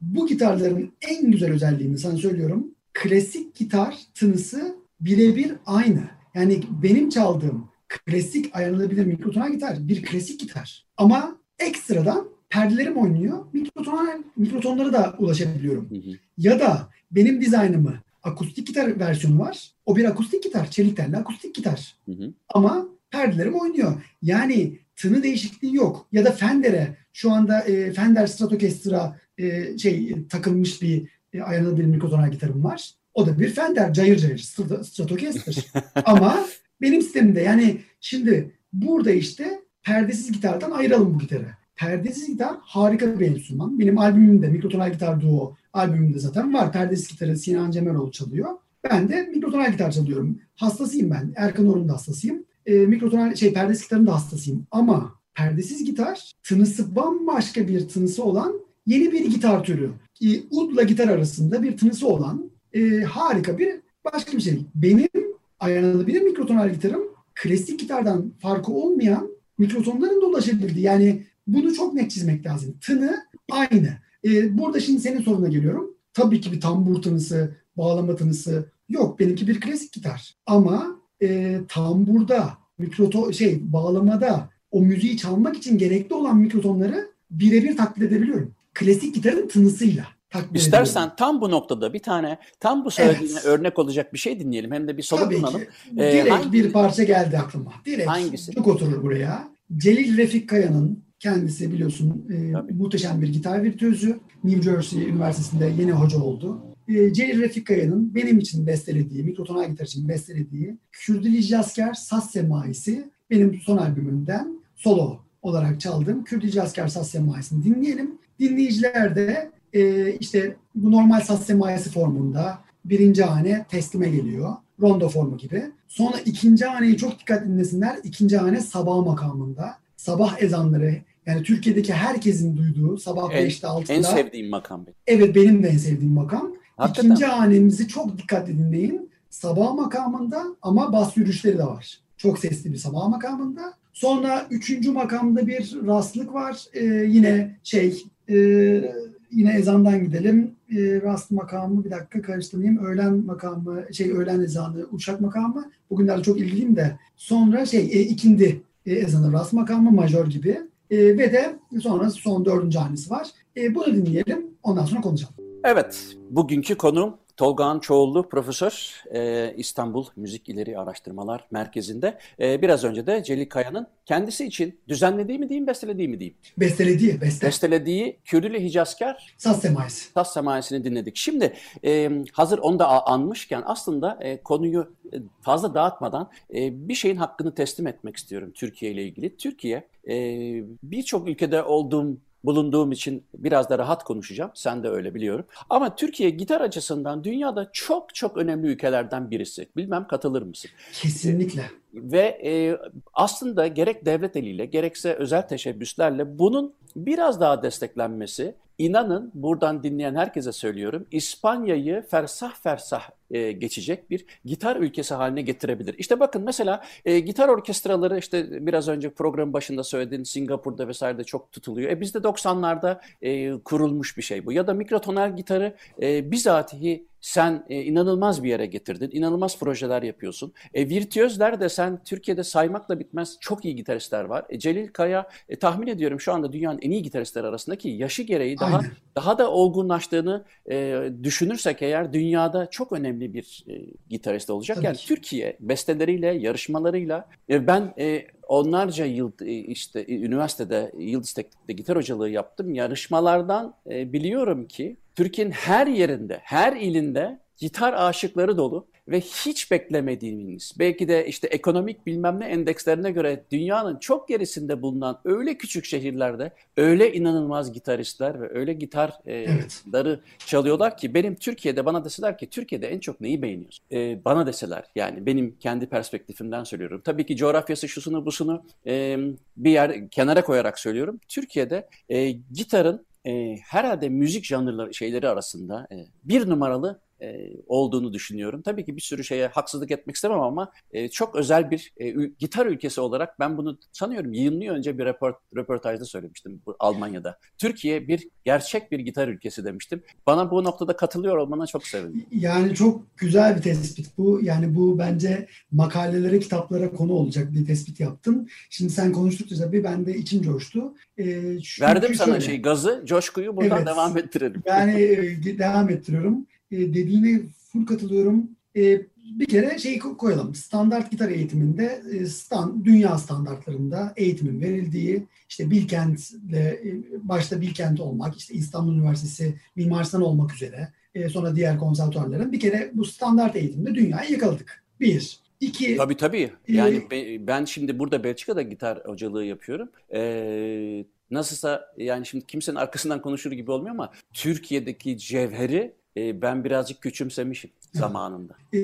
bu gitarların en güzel özelliğini sana söylüyorum. Klasik gitar tınısı birebir aynı. Yani benim çaldığım klasik ayarlanabilir mikrotonal gitar bir klasik gitar. Ama ekstradan perdelerim oynuyor. Mikrotonal mikrotonlara da ulaşabiliyorum. Hı hı. Ya da benim dizaynımı akustik gitar versiyonu var. O bir akustik gitar, çelik telli akustik gitar. Hı hı. Ama perdelerim oynuyor. Yani tını değişikliği yok. Ya da Fender'e şu anda e, Fender Stratocaster'a e, şey takılmış bir e, ayarlanabilir mikrotonal gitarım var. O da bir Fender cayır cayır Strat- Stratocaster. Ama benim sistemimde yani şimdi burada işte perdesiz gitardan ayıralım bu gitarı. Perdesiz gitar harika bir enstrüman. Benim albümümde Mikrotonal Gitar Duo albümümde zaten var. Perdesiz gitarı Sinan Cemeroğlu çalıyor. Ben de mikrotonal gitar çalıyorum. Hastasıyım ben. Erkan Orhun da hastasıyım. E, mikrotonal şey perdesiz gitarın da hastasıyım. Ama perdesiz gitar tınısı bambaşka bir tınısı olan yeni bir gitar türü. E, udla gitar arasında bir tınısı olan e, harika bir başka bir şey. Benim ayarlanabilir mikrotonal gitarım klasik gitardan farkı olmayan mikrotonların da ulaşabildiği. Yani bunu çok net çizmek lazım. Tını aynı. E, burada şimdi senin soruna geliyorum. Tabii ki bir tambur tınısı, bağlama tınısı Yok benimki bir klasik gitar. Ama e, tamburda, mikroton şey bağlamada o müziği çalmak için gerekli olan mikrotonları birebir taklit edebiliyorum. Klasik gitarın tınısıyla taklit İstersen edebiliyorum. tam bu noktada bir tane tam bu söylediğine Evet. örnek olacak bir şey dinleyelim. Hem de bir soluklanalım. ki. Ee, Direkt hangi- bir parça geldi aklıma. Direkt Hangisi? çok oturur buraya. Celil Refik Kaya'nın kendisi biliyorsun e, Tabii. muhteşem bir gitar virtüözü. New Jersey Üniversitesi'nde yeni hoca oldu. E, Celil Refik Kaya'nın benim için bestelediği, mikrotonal gitar için bestelediği Kürdili Jasker Saz Semaisi benim son albümümden solo olarak çaldığım Kürdili Jasker Saz Semaisi'ni dinleyelim. Dinleyiciler de e, işte bu normal saz semaisi formunda birinci hane teslime geliyor. Rondo formu gibi. Sonra ikinci haneyi çok dikkat dinlesinler. İkinci hane sabah makamında. Sabah ezanları yani Türkiye'deki herkesin duyduğu sabah En- 5'te 6'da. En sevdiğim makam benim. Evet benim de en sevdiğim makam. Hakikaten. İkinci hanemizi çok dikkatli dinleyin. Sabah makamında ama bas yürüyüşleri de var. Çok sesli bir sabah makamında. Sonra üçüncü makamda bir rastlık var. Ee, yine şey e, yine ezandan gidelim. E, rast makamı bir dakika karıştırmayayım. Öğlen makamı şey öğlen ezanı uçak makamı. Bugünlerde çok ilgiliyim de. Sonra şey e, ikindi e, ezanı rast makamı majör gibi. E, ve de sonra son dördüncü hanesi var. E, bunu dinleyelim. Ondan sonra konuşalım. Evet, bugünkü konuğum Tolgağan Çoğullu Profesör e, İstanbul Müzik İleri Araştırmalar Merkezi'nde. E, biraz önce de Celil Kaya'nın kendisi için düzenlediği mi diyeyim, bestelediği mi diyeyim? Bestelediği, beste. Bestelediği Kürdili Hicazkar Saz semaisi. Tas Semaisi'ni dinledik. Şimdi e, hazır onu da anmışken aslında e, konuyu e, fazla dağıtmadan e, bir şeyin hakkını teslim etmek istiyorum Türkiye ile ilgili. Türkiye e, birçok ülkede olduğum bulunduğum için biraz da rahat konuşacağım. Sen de öyle biliyorum. Ama Türkiye gitar açısından dünyada çok çok önemli ülkelerden birisi. Bilmem katılır mısın? Kesinlikle. Ve e, aslında gerek devlet eliyle gerekse özel teşebbüslerle bunun biraz daha desteklenmesi inanın buradan dinleyen herkese söylüyorum İspanya'yı fersah fersah e, geçecek bir gitar ülkesi haline getirebilir. İşte bakın mesela e, gitar orkestraları işte biraz önce programın başında söylediğin Singapur'da vesairede çok tutuluyor. E bizde 90'larda e, kurulmuş bir şey bu. Ya da mikrotonal gitarı e, bizatihi sen e, inanılmaz bir yere getirdin. İnanılmaz projeler yapıyorsun. E, virtüözler de sen Türkiye'de saymakla bitmez çok iyi gitaristler var. E, Celil Kaya e, tahmin ediyorum şu anda dünyanın en iyi gitaristler arasındaki yaşı gereği daha Aynen. daha da olgunlaştığını e, düşünürsek eğer dünyada çok önemli bir e, gitarist olacak. Tabii yani ki. Türkiye besteleriyle, yarışmalarıyla e, ben e, onlarca yıl e, işte e, üniversitede Yıldız Teknik'te gitar hocalığı yaptım. Yarışmalardan e, biliyorum ki Türkiye'nin her yerinde, her ilinde gitar aşıkları dolu ve hiç beklemediğimiz, belki de işte ekonomik bilmem ne endekslerine göre dünyanın çok gerisinde bulunan öyle küçük şehirlerde öyle inanılmaz gitaristler ve öyle gitarları Evet. çalıyorlar ki benim Türkiye'de bana deseler ki Türkiye'de en çok neyi beğeniyorsun? Ee, bana deseler yani benim kendi perspektifimden söylüyorum. Tabii ki coğrafyası şusunu busunu e, bir yer kenara koyarak söylüyorum. Türkiye'de e, gitarın e, herhalde müzik janrları şeyleri arasında e, bir numaralı e, olduğunu düşünüyorum. Tabii ki bir sürü şeye haksızlık etmek istemem ama e, çok özel bir e, gitar ülkesi olarak ben bunu sanıyorum 20 yıl önce bir report, röportajda söylemiştim bu Almanya'da. Türkiye bir gerçek bir gitar ülkesi demiştim. Bana bu noktada katılıyor olmana çok sevindim. Yani çok güzel bir tespit bu. Yani bu bence makalelere, kitaplara konu olacak bir tespit yaptın. Şimdi sen konuştukça tabii ben de içim coştu. Çünkü Verdim sana şöyle, şey gazı, coşkuyu buradan Evet. devam ettirelim. Yani e, devam ettiriyorum. E, dediğine full katılıyorum. E, bir kere şey ko- koyalım. Standart gitar eğitiminde e, stand, dünya standartlarında eğitimin verildiği işte Bilkent'le e, başta Bilkent olmak, işte İstanbul Üniversitesi Mimar Sinan olmak üzere e, sonra diğer konservatuarların bir kere bu standart eğitimde dünyayı yakaladık. Bir. İki. Tabii tabii. Yani be- ben şimdi burada Belçika'da gitar hocalığı yapıyorum. Ee, nasılsa yani şimdi kimsenin arkasından konuşur gibi olmuyor ama Türkiye'deki cevheri e, ben birazcık küçümsemişim zamanında. e,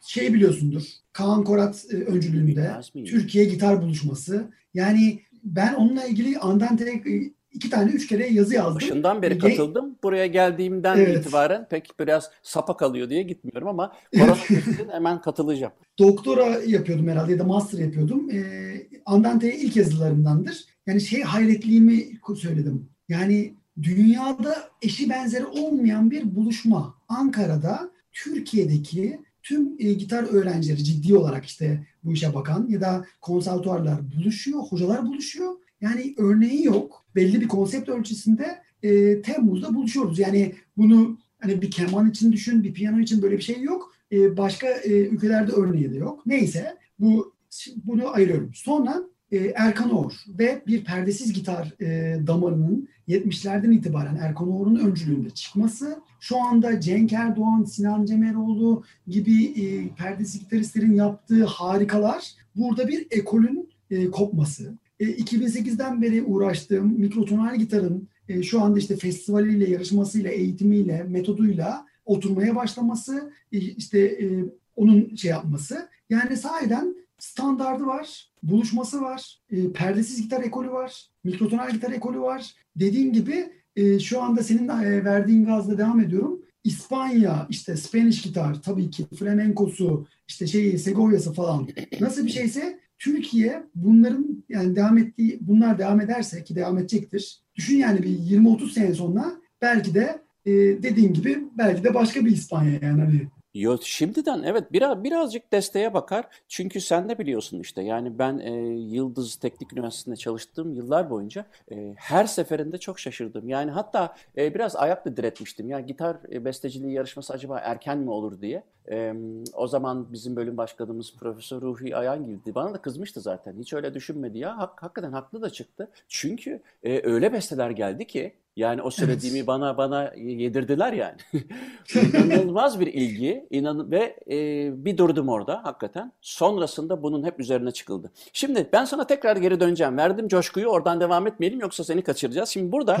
şey biliyorsundur. Kaan Korat e, öncülüğünde? Türkiye gitar buluşması. Yani ben onunla ilgili Andante e, iki tane üç kere yazı yazdım. Başından beri katıldım. Buraya geldiğimden Evet. itibaren pek biraz sapa kalıyor diye gitmiyorum ama bitsin hemen katılacağım. Doktora yapıyordum herhalde ya da master yapıyordum. E, Andante'ye ilk yazılarımdandır. Yani şey hayretliğimi söyledim. Yani dünyada eşi benzeri olmayan bir buluşma. Ankara'da Türkiye'deki tüm e, gitar öğrencileri ciddi olarak işte bu işe bakan ya da konservatuarlar buluşuyor, hocalar buluşuyor. Yani örneği yok. Belli bir konsept ölçüsünde e, Temmuz'da buluşuyoruz. Yani bunu hani bir keman için düşün, bir piyano için böyle bir şey yok. E, başka e, ülkelerde örneği de yok. Neyse bu bunu ayırıyorum. Sonra Erkan Oğur ve bir perdesiz gitar e, damarının 70'lerden itibaren Erkan Oğur'un öncülüğünde çıkması, şu anda Cenk Erdoğan, Sinan Cemeroğlu gibi e, perdesiz gitaristlerin yaptığı harikalar burada bir ekolün e, kopması. E, 2008'den beri uğraştığım mikrotonal gitarın e, şu anda işte festivaliyle, yarışmasıyla, eğitimiyle, metoduyla oturmaya başlaması, e, işte e, onun şey yapması. Yani sahiden standardı var, buluşması var, e, perdesiz gitar ekolü var, mikrotonal gitar ekolü var. Dediğim gibi e, şu anda senin e, verdiğin gazla devam ediyorum. İspanya, işte Spanish gitar, tabii ki flamenkosu, işte şeyi, Segovya'sı falan nasıl bir şeyse Türkiye bunların yani devam ettiği, bunlar devam ederse ki devam edecektir. Düşün yani bir 20-30 sene sonra belki de e, dediğin gibi belki de başka bir İspanya yani hani şimdiden evet biraz birazcık desteğe bakar. Çünkü sen de biliyorsun işte yani ben e, Yıldız Teknik Üniversitesi'nde çalıştığım yıllar boyunca e, her seferinde çok şaşırdım. Yani hatta e, biraz ayakla diretmiştim. Yani gitar e, besteciliği yarışması acaba erken mi olur diye. E, o zaman bizim bölüm başkanımız Profesör Ruhi Ayangil'di. Bana da kızmıştı zaten. Hiç öyle düşünmedi ya. Hak, hakikaten haklı da çıktı. Çünkü e, öyle besteler geldi ki yani o söylediğimi evet. bana bana yedirdiler yani. İnanılmaz bir ilgi inan ve e, bir durdum orada hakikaten. Sonrasında bunun hep üzerine çıkıldı. Şimdi ben sana tekrar geri döneceğim. Verdim coşkuyu oradan devam etmeyelim yoksa seni kaçıracağız. Şimdi burada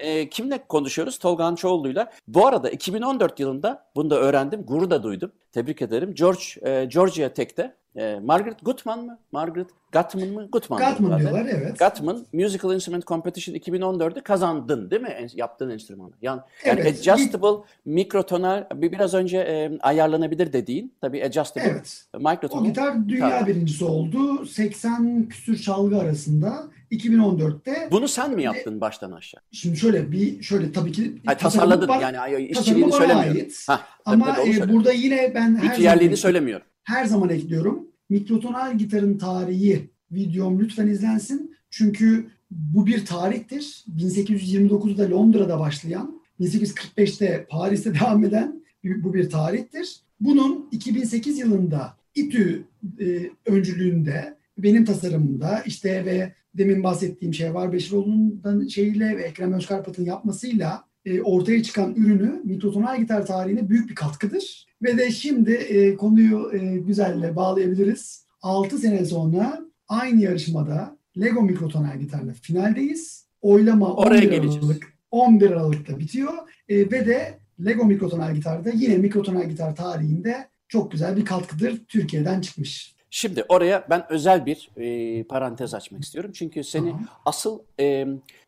e, kimle konuşuyoruz? Tolga Hançoğlu'yla. Bu arada 2014 yılında bunu da öğrendim. Gurur da duydum. Tebrik ederim. George e, Georgia Tech'te e, Margaret Gutman mı? Margaret Gutman mı? Gutman, Gutman diyorlar evet. Gutman Musical Instrument Competition 2014'de kazandın değil mi? Yaptığın enstrümanı. Yani, yani evet. adjustable, mikrotonal, biraz önce e, ayarlanabilir dediğin tabii adjustable, evet. mikrotonal. O gitar dünya tamam. birincisi oldu. 80 küsür çalgı arasında 2014'te. Bunu sen mi yaptın e, baştan aşağı? Şimdi şöyle bir şöyle tabii ki Ay, tasarladın var, yani işçiliğini söylemiyorum. Hah, Ama tabii, tabii, e, burada yine ben her yerliğini söylemiyorum her zaman ekliyorum. Mikrotonal gitarın tarihi videom lütfen izlensin. Çünkü bu bir tarihtir. 1829'da Londra'da başlayan, 1845'te Paris'te devam eden bu bir tarihtir. Bunun 2008 yılında İTÜ e, öncülüğünde benim tasarımımda işte ve demin bahsettiğim şey var Beşiroğlu'nun şeyiyle ve Ekrem Özkarpat'ın yapmasıyla e, ortaya çıkan ürünü mikrotonal gitar tarihine büyük bir katkıdır. Ve de şimdi e, konuyu e, güzelle bağlayabiliriz. 6 sene sonra aynı yarışmada Lego mikrotonal gitarla finaldeyiz. Oylama Oraya 11 geleceğiz. Aralık 11 Aralık'ta bitiyor. E, ve de Lego mikrotonal gitarda yine mikrotonal gitar tarihinde çok güzel bir katkıdır. Türkiye'den çıkmış. Şimdi oraya ben özel bir e, parantez açmak istiyorum. Çünkü seni Aha. asıl e,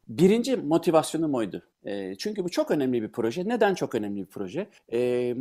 birinci motivasyonum oydu. E, çünkü bu çok önemli bir proje. Neden çok önemli bir proje? E,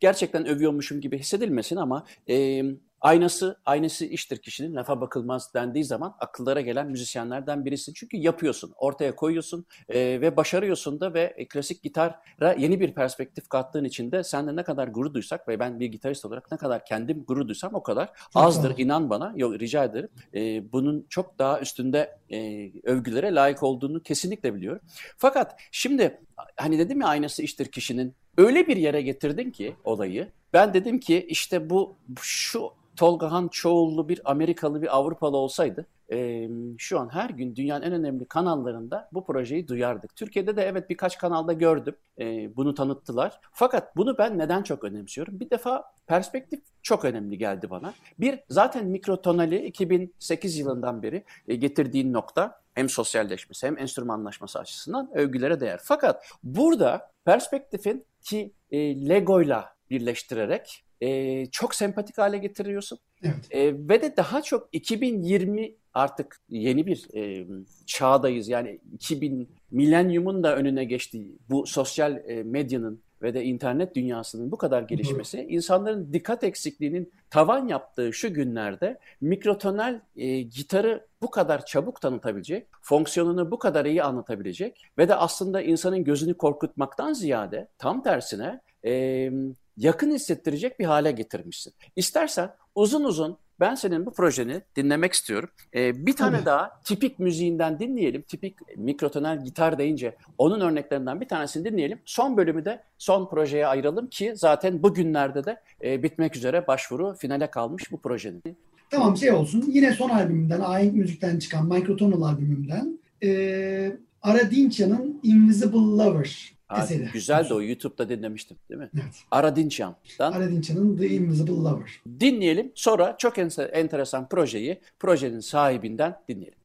gerçekten övüyormuşum gibi hissedilmesin ama e, aynası aynası iştir kişinin lafa bakılmaz dendiği zaman akıllara gelen müzisyenlerden birisin. Çünkü yapıyorsun, ortaya koyuyorsun e, ve başarıyorsun da ve klasik gitara yeni bir perspektif kattığın için de sen de ne kadar gurur duysak ve ben bir gitarist olarak ne kadar kendim gurur duysam o kadar çok azdır tamam. inan bana. Yok rica ederim. E, bunun çok daha üstünde e, övgülere layık olduğunu kesinlikle biliyorum. Fakat şimdi hani dedim ya aynası iştir kişinin öyle bir yere getirdin ki olayı. Ben dedim ki işte bu şu Tolga Han çoğullu bir Amerikalı bir Avrupalı olsaydı e, şu an her gün dünyanın en önemli kanallarında bu projeyi duyardık. Türkiye'de de evet birkaç kanalda gördüm. E, bunu tanıttılar. Fakat bunu ben neden çok önemsiyorum? Bir defa perspektif çok önemli geldi bana. Bir zaten mikrotonali 2008 yılından beri e, getirdiğin nokta hem sosyalleşmesi hem enstrümanlaşması açısından övgülere değer. Fakat burada perspektifin ki e, Lego'yla birleştirerek e, çok sempatik hale getiriyorsun. Evet. E, ve de daha çok 2020 artık yeni bir e, çağdayız. Yani 2000 milenyumun da önüne geçtiği bu sosyal e, medyanın ve de internet dünyasının bu kadar gelişmesi insanların dikkat eksikliğinin tavan yaptığı şu günlerde mikrotonal e, gitarı bu kadar çabuk tanıtabilecek, fonksiyonunu bu kadar iyi anlatabilecek ve de aslında insanın gözünü korkutmaktan ziyade tam tersine e, yakın hissettirecek bir hale getirmişsin. İstersen uzun uzun ben senin bu projeni dinlemek istiyorum. Ee, bir tane Tabii. daha tipik müziğinden dinleyelim. Tipik mikrotonal gitar deyince onun örneklerinden bir tanesini dinleyelim. Son bölümü de son projeye ayıralım ki zaten bugünlerde de e, bitmek üzere başvuru finale kalmış bu projenin. Tamam şey olsun. Yine son albümümden, Ahenk Müzik'ten çıkan Microtonal albümümden e, Aradincia'nın Invisible Lover eseri. güzel de o YouTube'da dinlemiştim değil mi? Evet. Aradinçan'dan Aradincia'nın The Invisible Lover. dinleyelim. Sonra çok en- enteresan projeyi projenin sahibinden dinleyelim.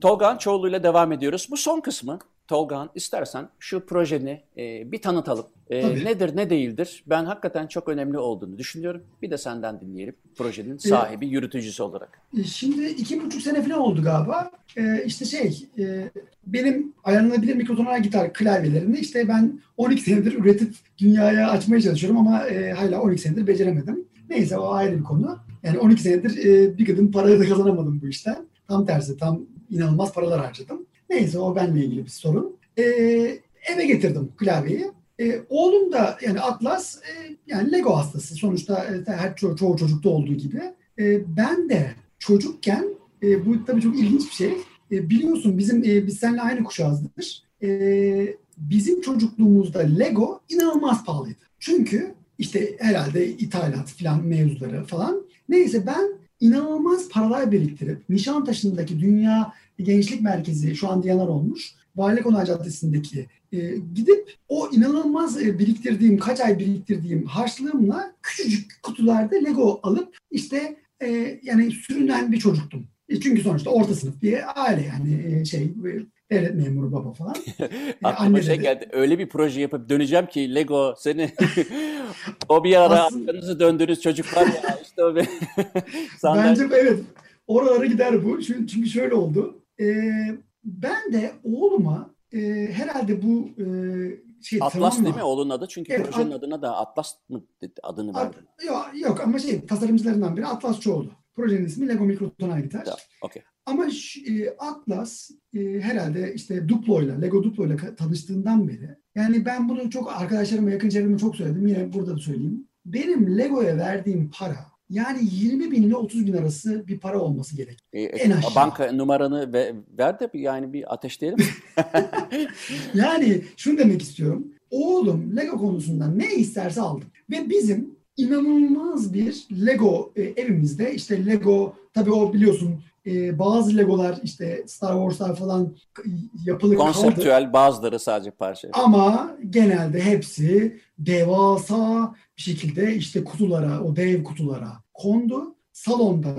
Tolgan Çoğlu ile devam ediyoruz. Bu son kısmı Tolgan istersen şu projeni e, bir tanıtalım. E, Tabii. nedir ne değildir? Ben hakikaten çok önemli olduğunu düşünüyorum. Bir de senden dinleyelim projenin sahibi, yürütücüsü olarak. E, Şimdi iki buçuk sene falan oldu galiba. E, işte şey, e, benim ayarlanabilir mikrotonal gitar klavyelerini işte ben 12 senedir üretip dünyaya açmaya çalışıyorum ama e, hala 12 senedir beceremedim. Neyse o ayrı bir konu. Yani 12 senedir e, bir gıdım parayı da kazanamadım bu işten. Tam tersi, tam inanılmaz paralar harcadım. Neyse o benimle ilgili bir sorun. E, eve getirdim klavyeyi. E, oğlum da yani Atlas e, yani Lego hastası. Sonuçta e, her ço- çoğu çocukta olduğu gibi. E, ben de çocukken e, bu tabii çok ilginç bir şey. E, biliyorsun bizim e, biz seninle aynı kuşağızdır. E, bizim çocukluğumuzda Lego inanılmaz pahalıydı. Çünkü işte herhalde ithalat falan mevzuları falan. Neyse ben inanılmaz paralar biriktirip Nişantaşı'ndaki Dünya Gençlik Merkezi şu an Diyanar olmuş. Valilik Onay Caddesi'ndeki e, gidip o inanılmaz e, biriktirdiğim, kaç ay biriktirdiğim harçlığımla küçücük kutularda Lego alıp işte e, yani sürünen bir çocuktum. E, çünkü sonuçta orta sınıf bir aile yani e, şey devlet memuru baba falan. E, Aklıma anne şey dedi. geldi. Öyle bir proje yapıp döneceğim ki Lego seni o bir ara Aslında- arkanızı döndünüz çocuklar ya işte o bir. Bence evet. Oralara gider bu. Çünkü, çünkü şöyle oldu. Ee, ben de oğluma e, herhalde bu e, şey Atlas travma. değil mi oğlun adı? Çünkü Evet, projenin At- adına da Atlas mı dedi- adını At- verdin? yok, yok ama şey tasarımcılarından biri Atlas Çoğulu. Projenin ismi Lego Mikrotonal Gitar. Tamam, okey. Ama e, Atlas e, herhalde işte Duplo'yla, Lego Duplo'yla tanıştığından beri yani ben bunu çok arkadaşlarıma, yakın çevreme çok söyledim. Yine burada da söyleyeyim. Benim Lego'ya verdiğim para yani 20 bin ile 30 bin arası bir para olması gerek. E, En e, aşağı. banka numaranı ve, ver de bir, yani bir ateşleyelim. Yani şunu demek istiyorum. Oğlum Lego konusunda ne isterse aldım. Ve bizim inanılmaz bir Lego e, evimizde işte Lego tabii o biliyorsun e, bazı Legolar işte Star Wars'lar falan yapılı kaldı. Konseptüel bazıları sadece parça. Ama genelde hepsi devasa bir şekilde işte kutulara, o dev kutulara kondu. Salonda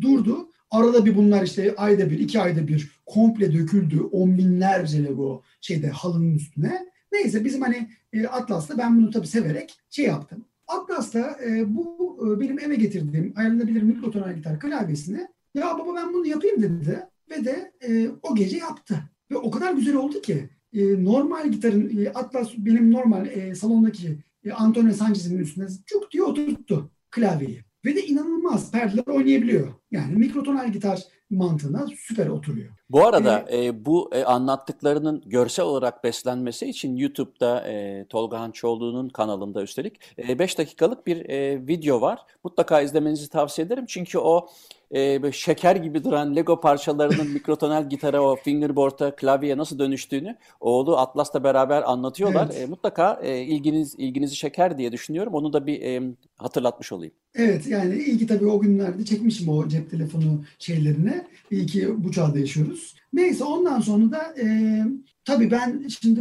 durdu. Arada bir bunlar işte ayda bir, iki ayda bir komple döküldü. On binlerce Lego şeyde halının üstüne. Neyse bizim hani e, Atlas'ta ben bunu tabii severek şey yaptım. Atlas'ta e, bu e, benim eve getirdiğim ayrılabilir mikrotonal gitar klavyesini ya baba ben bunu yapayım dedi ve de e, o gece yaptı. Ve o kadar güzel oldu ki e, normal gitarın e, Atlas benim normal e, salondaki e, Antonio Sanchez'in üstüne çok diye oturttu klavyeyi. Ve de inanılmaz perdeler oynayabiliyor. Yani mikrotonal gitar mantığına süper oturuyor. Bu arada e, bu e, anlattıklarının görsel olarak beslenmesi için YouTube'da e, Tolga Hançoğlu'nun kanalında üstelik 5 dakikalık bir e, video var. Mutlaka izlemenizi tavsiye ederim. Çünkü o e, şeker gibi duran Lego parçalarının mikrotonal gitara, o fingerboard'a, klavyeye nasıl dönüştüğünü oğlu Atlas'la beraber anlatıyorlar. Evet. E, mutlaka e, ilginiz ilginizi çeker diye düşünüyorum. Onu da bir e, hatırlatmış olayım. Evet yani iyi ki tabii o günlerde çekmişim o cep telefonu şeylerine. İyi ki bu çağda yaşıyoruz. Neyse ondan sonra da e, tabii ben şimdi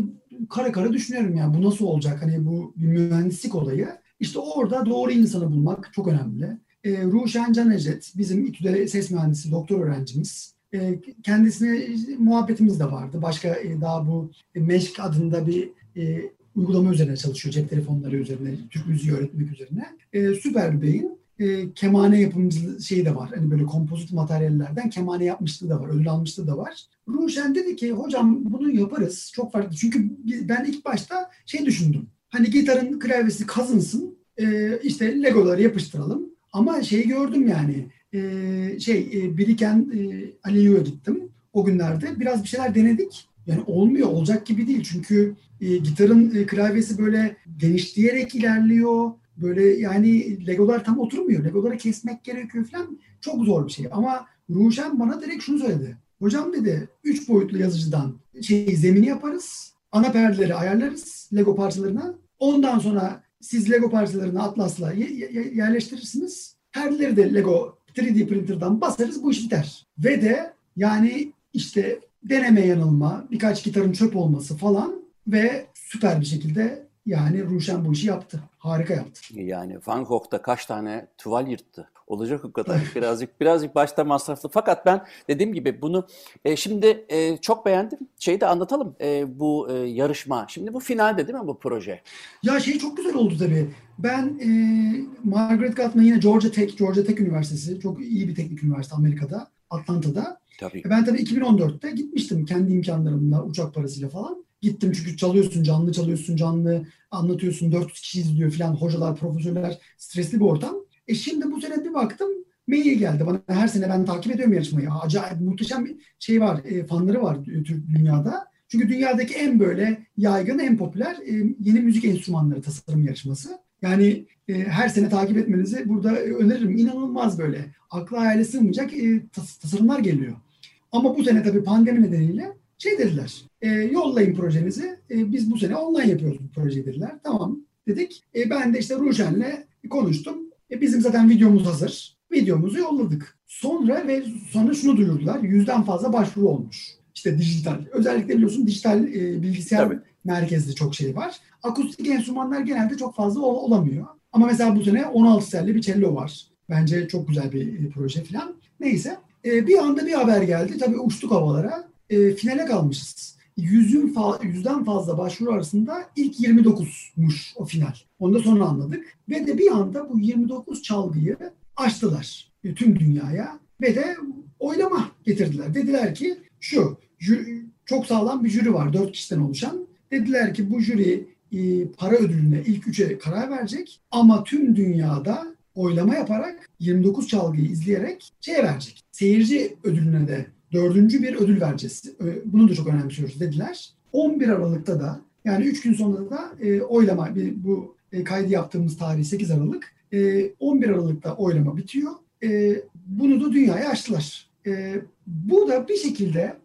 kara kara düşünüyorum yani bu nasıl olacak? Hani bu mühendislik olayı. İşte orada doğru insanı bulmak çok önemli. E, Ruşen Canecet bizim İTÜ'de ses mühendisi doktor öğrencimiz. E, kendisine muhabbetimiz de vardı. Başka e, daha bu e, Meşk adında bir e, uygulama üzerine çalışıyor. Cep telefonları üzerine, Türk müziği öğretmek üzerine. E, süper bir beyin. E, kemane yapımcılığı şeyi de var. Hani böyle kompozit materyallerden kemane yapmışlığı da var. Ödül almışlığı da var. Ruşen dedi ki hocam bunu yaparız. Çok farklı. Çünkü ben ilk başta şey düşündüm. Hani gitarın klavyesi kazınsın. E, işte legoları yapıştıralım. Ama şeyi gördüm yani. e, şey e, biriken e, Aliyo'ya gittim. O günlerde biraz bir şeyler denedik. Yani olmuyor, olacak gibi değil. Çünkü e, gitarın e, klavyesi böyle genişleyerek ilerliyor. Böyle yani legolar tam oturmuyor. Legoları kesmek gerekiyor falan. Çok zor bir şey. Ama Ruşen bana direkt şunu söyledi. Hocam dedi, üç boyutlu yazıcıdan şey zemini yaparız. Ana perdeleri ayarlarız Lego parçalarına. Ondan sonra siz Lego parçalarını Atlas'la ye- ye- yerleştirirsiniz. Perdeleri de Lego 3D printer'dan basarız bu iş biter. Ve de yani işte deneme yanılma, birkaç gitarın çöp olması falan ve süper bir şekilde yani Ruşen bu işi yaptı. Harika yaptı. Yani Van Gogh da kaç tane tuval yırttı. Olacak o kadar. Birazcık birazcık başta masraflı. Fakat ben dediğim gibi bunu e, şimdi e, çok beğendim. Şeyi de anlatalım e, bu e, yarışma. Şimdi bu finalde değil mi bu proje? Ya şey çok güzel oldu tabii. Ben e, Margaret Gutman yine Georgia Tech, Georgia Tech Üniversitesi çok iyi bir teknik üniversite Amerika'da, Atlanta'da. Tabii. E, Ben tabii 2014'te gitmiştim kendi imkanlarımla, uçak parasıyla falan. Gittim çünkü çalıyorsun, canlı çalıyorsun, canlı anlatıyorsun, 400 kişi izliyor falan, hocalar, profesörler, stresli bir ortam. E şimdi bu sene bir baktım, mail geldi bana. Her sene ben takip ediyorum yarışmayı. Acayip muhteşem bir şey var, e, fanları var Türk dünyada. Çünkü dünyadaki en böyle yaygın, en popüler e, yeni müzik enstrümanları tasarım yarışması. Yani e, her sene takip etmenizi burada e, öneririm. İnanılmaz böyle. Akla hayale sığmayacak e, tas- tasarımlar geliyor. Ama bu sene tabii pandemi nedeniyle şey dediler. E, yollayın projenizi. E, biz bu sene online yapıyoruz bu projeyi dediler. Tamam dedik. E, ben de işte Rujen'le konuştum. E, bizim zaten videomuz hazır. Videomuzu yolladık. Sonra ve sonra şunu duyurdular. Yüzden fazla başvuru olmuş. İşte dijital. Özellikle biliyorsun dijital e, bilgisayar Tabii. merkezli çok şey var. Akustik enstrümanlar genelde çok fazla ol- olamıyor. Ama mesela bu sene 16 telli bir cello var. Bence çok güzel bir e, proje falan. Neyse. E, bir anda bir haber geldi. Tabii uçtuk havalara. E, finale kalmışız. Yüzün fa- yüzden fazla başvuru arasında ilk 29'muş o final. Onu da sonra anladık. Ve de bir anda bu 29 çalgıyı açtılar e, tüm dünyaya. Ve de oylama getirdiler. Dediler ki şu çok sağlam bir jüri var. Dört kişiden oluşan. Dediler ki bu jüri e, para ödülüne ilk üçe karar verecek ama tüm dünyada oylama yaparak 29 çalgıyı izleyerek şeye verecek. Seyirci ödülüne de dördüncü bir ödül vereceğiz. Bunu da çok önemsiyoruz dediler. 11 Aralık'ta da yani 3 gün sonra da e, oylama bir, bu e, kaydı yaptığımız tarih 8 Aralık. E, 11 Aralık'ta oylama bitiyor. E, bunu da dünyaya açtılar. E, bu da bir şekilde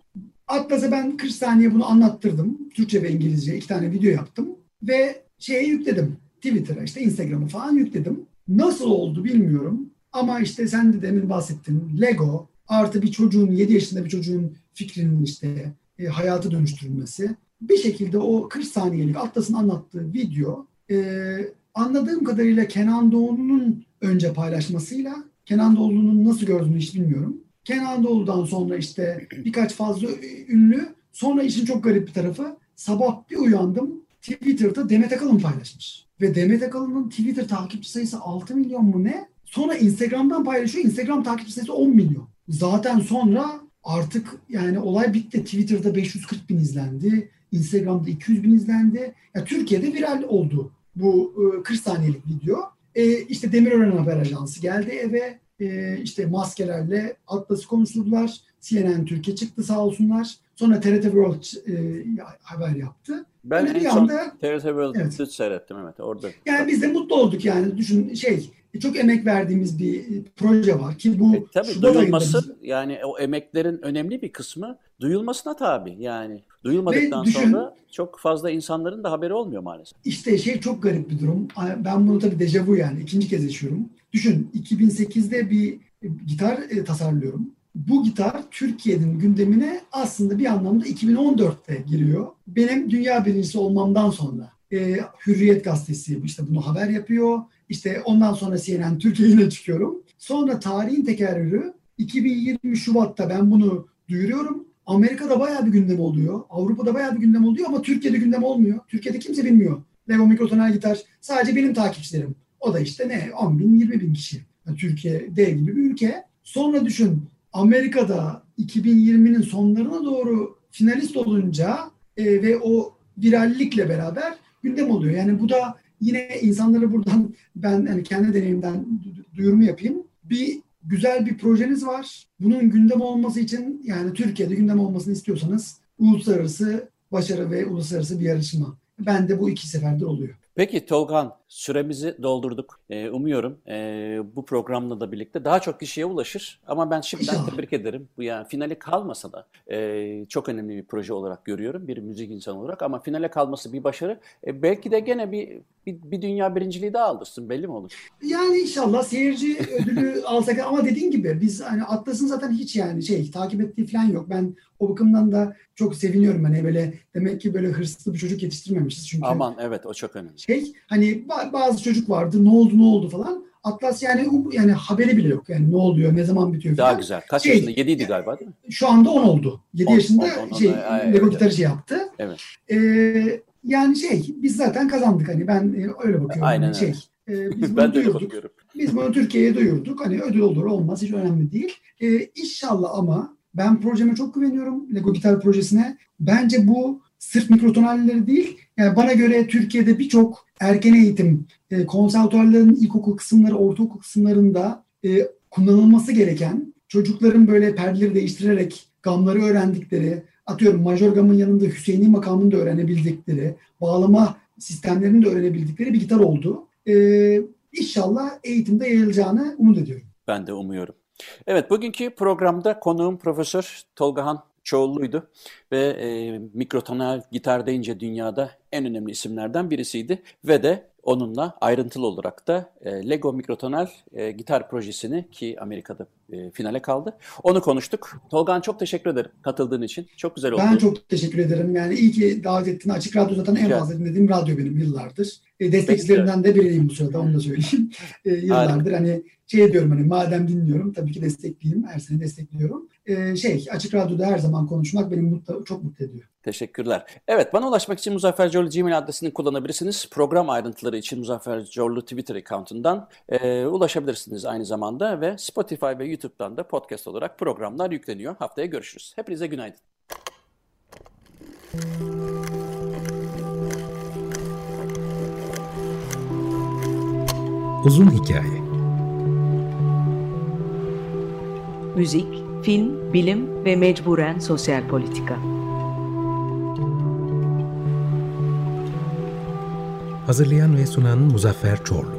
Atlas'a ben 40 saniye bunu anlattırdım. Türkçe ve İngilizce iki tane video yaptım. Ve şeye yükledim. Twitter'a işte Instagram'a falan yükledim. Nasıl oldu bilmiyorum. Ama işte sen de demin bahsettin. Lego artı bir çocuğun 7 yaşında bir çocuğun fikrinin işte e, hayatı dönüştürülmesi. Bir şekilde o 40 saniyelik Atlas'ın anlattığı video e, anladığım kadarıyla Kenan Doğulu'nun önce paylaşmasıyla Kenan Doğulu'nun nasıl gördüğünü hiç bilmiyorum. Kenan Doğulu'dan sonra işte birkaç fazla ünlü. Sonra işin çok garip bir tarafı sabah bir uyandım Twitter'da Demet Akalın paylaşmış. Ve Demet Akalın'ın Twitter takipçi sayısı 6 milyon mu ne? Sonra Instagram'dan paylaşıyor. Instagram takipçi sayısı 10 milyon. Zaten sonra artık yani olay bitti. Twitter'da 540 bin izlendi. Instagram'da 200 bin izlendi. Ya Türkiye'de viral oldu bu 40 saniyelik video. E, işte Demirören Haber Ajansı geldi eve. E, işte maskelerle Atlas'ı konuşturdular. CNN Türkiye çıktı sağ olsunlar. Sonra TRT World e, haber yaptı. Ben Öyle en son anda, TRT World'ı evet. seyrettim evet orada. Yani biz de mutlu olduk yani. Düşün şey çok emek verdiğimiz bir proje var ki bu e, tabii duyulması yani o emeklerin önemli bir kısmı duyulmasına tabi yani duyulmadıktan düşün, sonra çok fazla insanların da haberi olmuyor maalesef. İşte şey çok garip bir durum. Ben bunu tabii dejavu yani ikinci kez yaşıyorum. Düşün 2008'de bir gitar e, tasarlıyorum bu gitar Türkiye'nin gündemine aslında bir anlamda 2014'te giriyor. Benim dünya birincisi olmamdan sonra e, Hürriyet gazetesi işte bunu haber yapıyor. İşte ondan sonra CNN Türkiye'ye çıkıyorum. Sonra tarihin tekerrürü 2020 Şubat'ta ben bunu duyuruyorum. Amerika'da bayağı bir gündem oluyor. Avrupa'da bayağı bir gündem oluyor ama Türkiye'de gündem olmuyor. Türkiye'de kimse bilmiyor. Lego mikrotonal gitar sadece benim takipçilerim. O da işte ne 10 bin 20 bin kişi. Yani Türkiye dev gibi bir ülke. Sonra düşün Amerika'da 2020'nin sonlarına doğru finalist olunca e, ve o virallikle beraber gündem oluyor. Yani bu da yine insanları buradan ben yani kendi deneyimden duyurumu yapayım. Bir güzel bir projeniz var. Bunun gündem olması için yani Türkiye'de gündem olmasını istiyorsanız uluslararası başarı ve uluslararası bir yarışma. Ben de bu iki seferde oluyor. Peki Tolgan, süremizi doldurduk. Ee, umuyorum e, bu programla da birlikte daha çok kişiye ulaşır. Ama ben şimdiden tebrik ederim. Bu yani finale kalmasa da e, çok önemli bir proje olarak görüyorum. Bir müzik insanı olarak ama finale kalması bir başarı. E, belki de gene bir, bir, bir dünya birinciliği daha aldırsın belli mi olur? Yani inşallah seyirci ödülü alsak ama dediğin gibi biz hani Atlas'ın zaten hiç yani şey takip ettiği falan yok. Ben o bakımdan da çok seviniyorum. Hani böyle demek ki böyle hırslı bir çocuk yetiştirmemişiz. Çünkü Aman evet o çok önemli. Şey hani bazı çocuk vardı ne oldu ne oldu falan. Atlas yani yani haberi bile yok. Yani ne oluyor, ne zaman bitiyor falan. Daha güzel. Kaç şey, yaşında? 7 idi galiba değil mi? Şu anda 10 oldu. 7 10, yaşında 10, 10, şey 10, ay, Lego gitarı şey yaptı. Evet. Ee, yani şey biz zaten kazandık hani ben e, öyle bakıyorum. Aynen yani şey. E, biz ben de öyle bakıyorum. Biz bunu Türkiye'ye duyurduk. Hani ödül olur olmaz hiç önemli değil. Ee, inşallah ama ben projeme çok güveniyorum. Lego gitar projesine. Bence bu sırf mikrotonalleri değil. Yani bana göre Türkiye'de birçok erken eğitim, e, konservatuarların ilkokul kısımları, ortaokul kısımlarında e, kullanılması gereken çocukların böyle perdeleri değiştirerek gamları öğrendikleri, atıyorum majör gamın yanında Hüseyin'i makamını da öğrenebildikleri, bağlama sistemlerini de öğrenebildikleri bir gitar oldu. Ee, inşallah eğitimde yayılacağını umut ediyorum. Ben de umuyorum. Evet, bugünkü programda konuğum Profesör Tolgahan Çoğullu'ydu ve e, mikrotonal gitar deyince dünyada en önemli isimlerden birisiydi ve de onunla ayrıntılı olarak da e, Lego Mikrotonal e, gitar projesini ki Amerika'da e, finale kaldı. Onu konuştuk. Tolgan çok teşekkür ederim katıldığın için. Çok güzel oldu. Ben çok teşekkür ederim. Yani iyi ki davet ettin. Açık Radyo zaten en fazla dinlediğim radyo benim yıllardır. E, destekçilerinden de biriyim bu sırada onu da söyleyeyim. E, yıllardır hani şey diyorum hani madem dinliyorum tabii ki destekleyeyim. Her sene destekliyorum. Ee, şey açık radyoda her zaman konuşmak beni mutlu, çok mutlu ediyor. Teşekkürler. Evet bana ulaşmak için Muzaffer Corlu Gmail adresini kullanabilirsiniz. Program ayrıntıları için Muzaffer Corlu Twitter accountından e, ulaşabilirsiniz aynı zamanda ve Spotify ve YouTube'dan da podcast olarak programlar yükleniyor. Haftaya görüşürüz. Hepinize günaydın. Uzun Hikaye Müzik film, bilim ve mecburen sosyal politika. Hazırlayan ve sunan Muzaffer Çorlu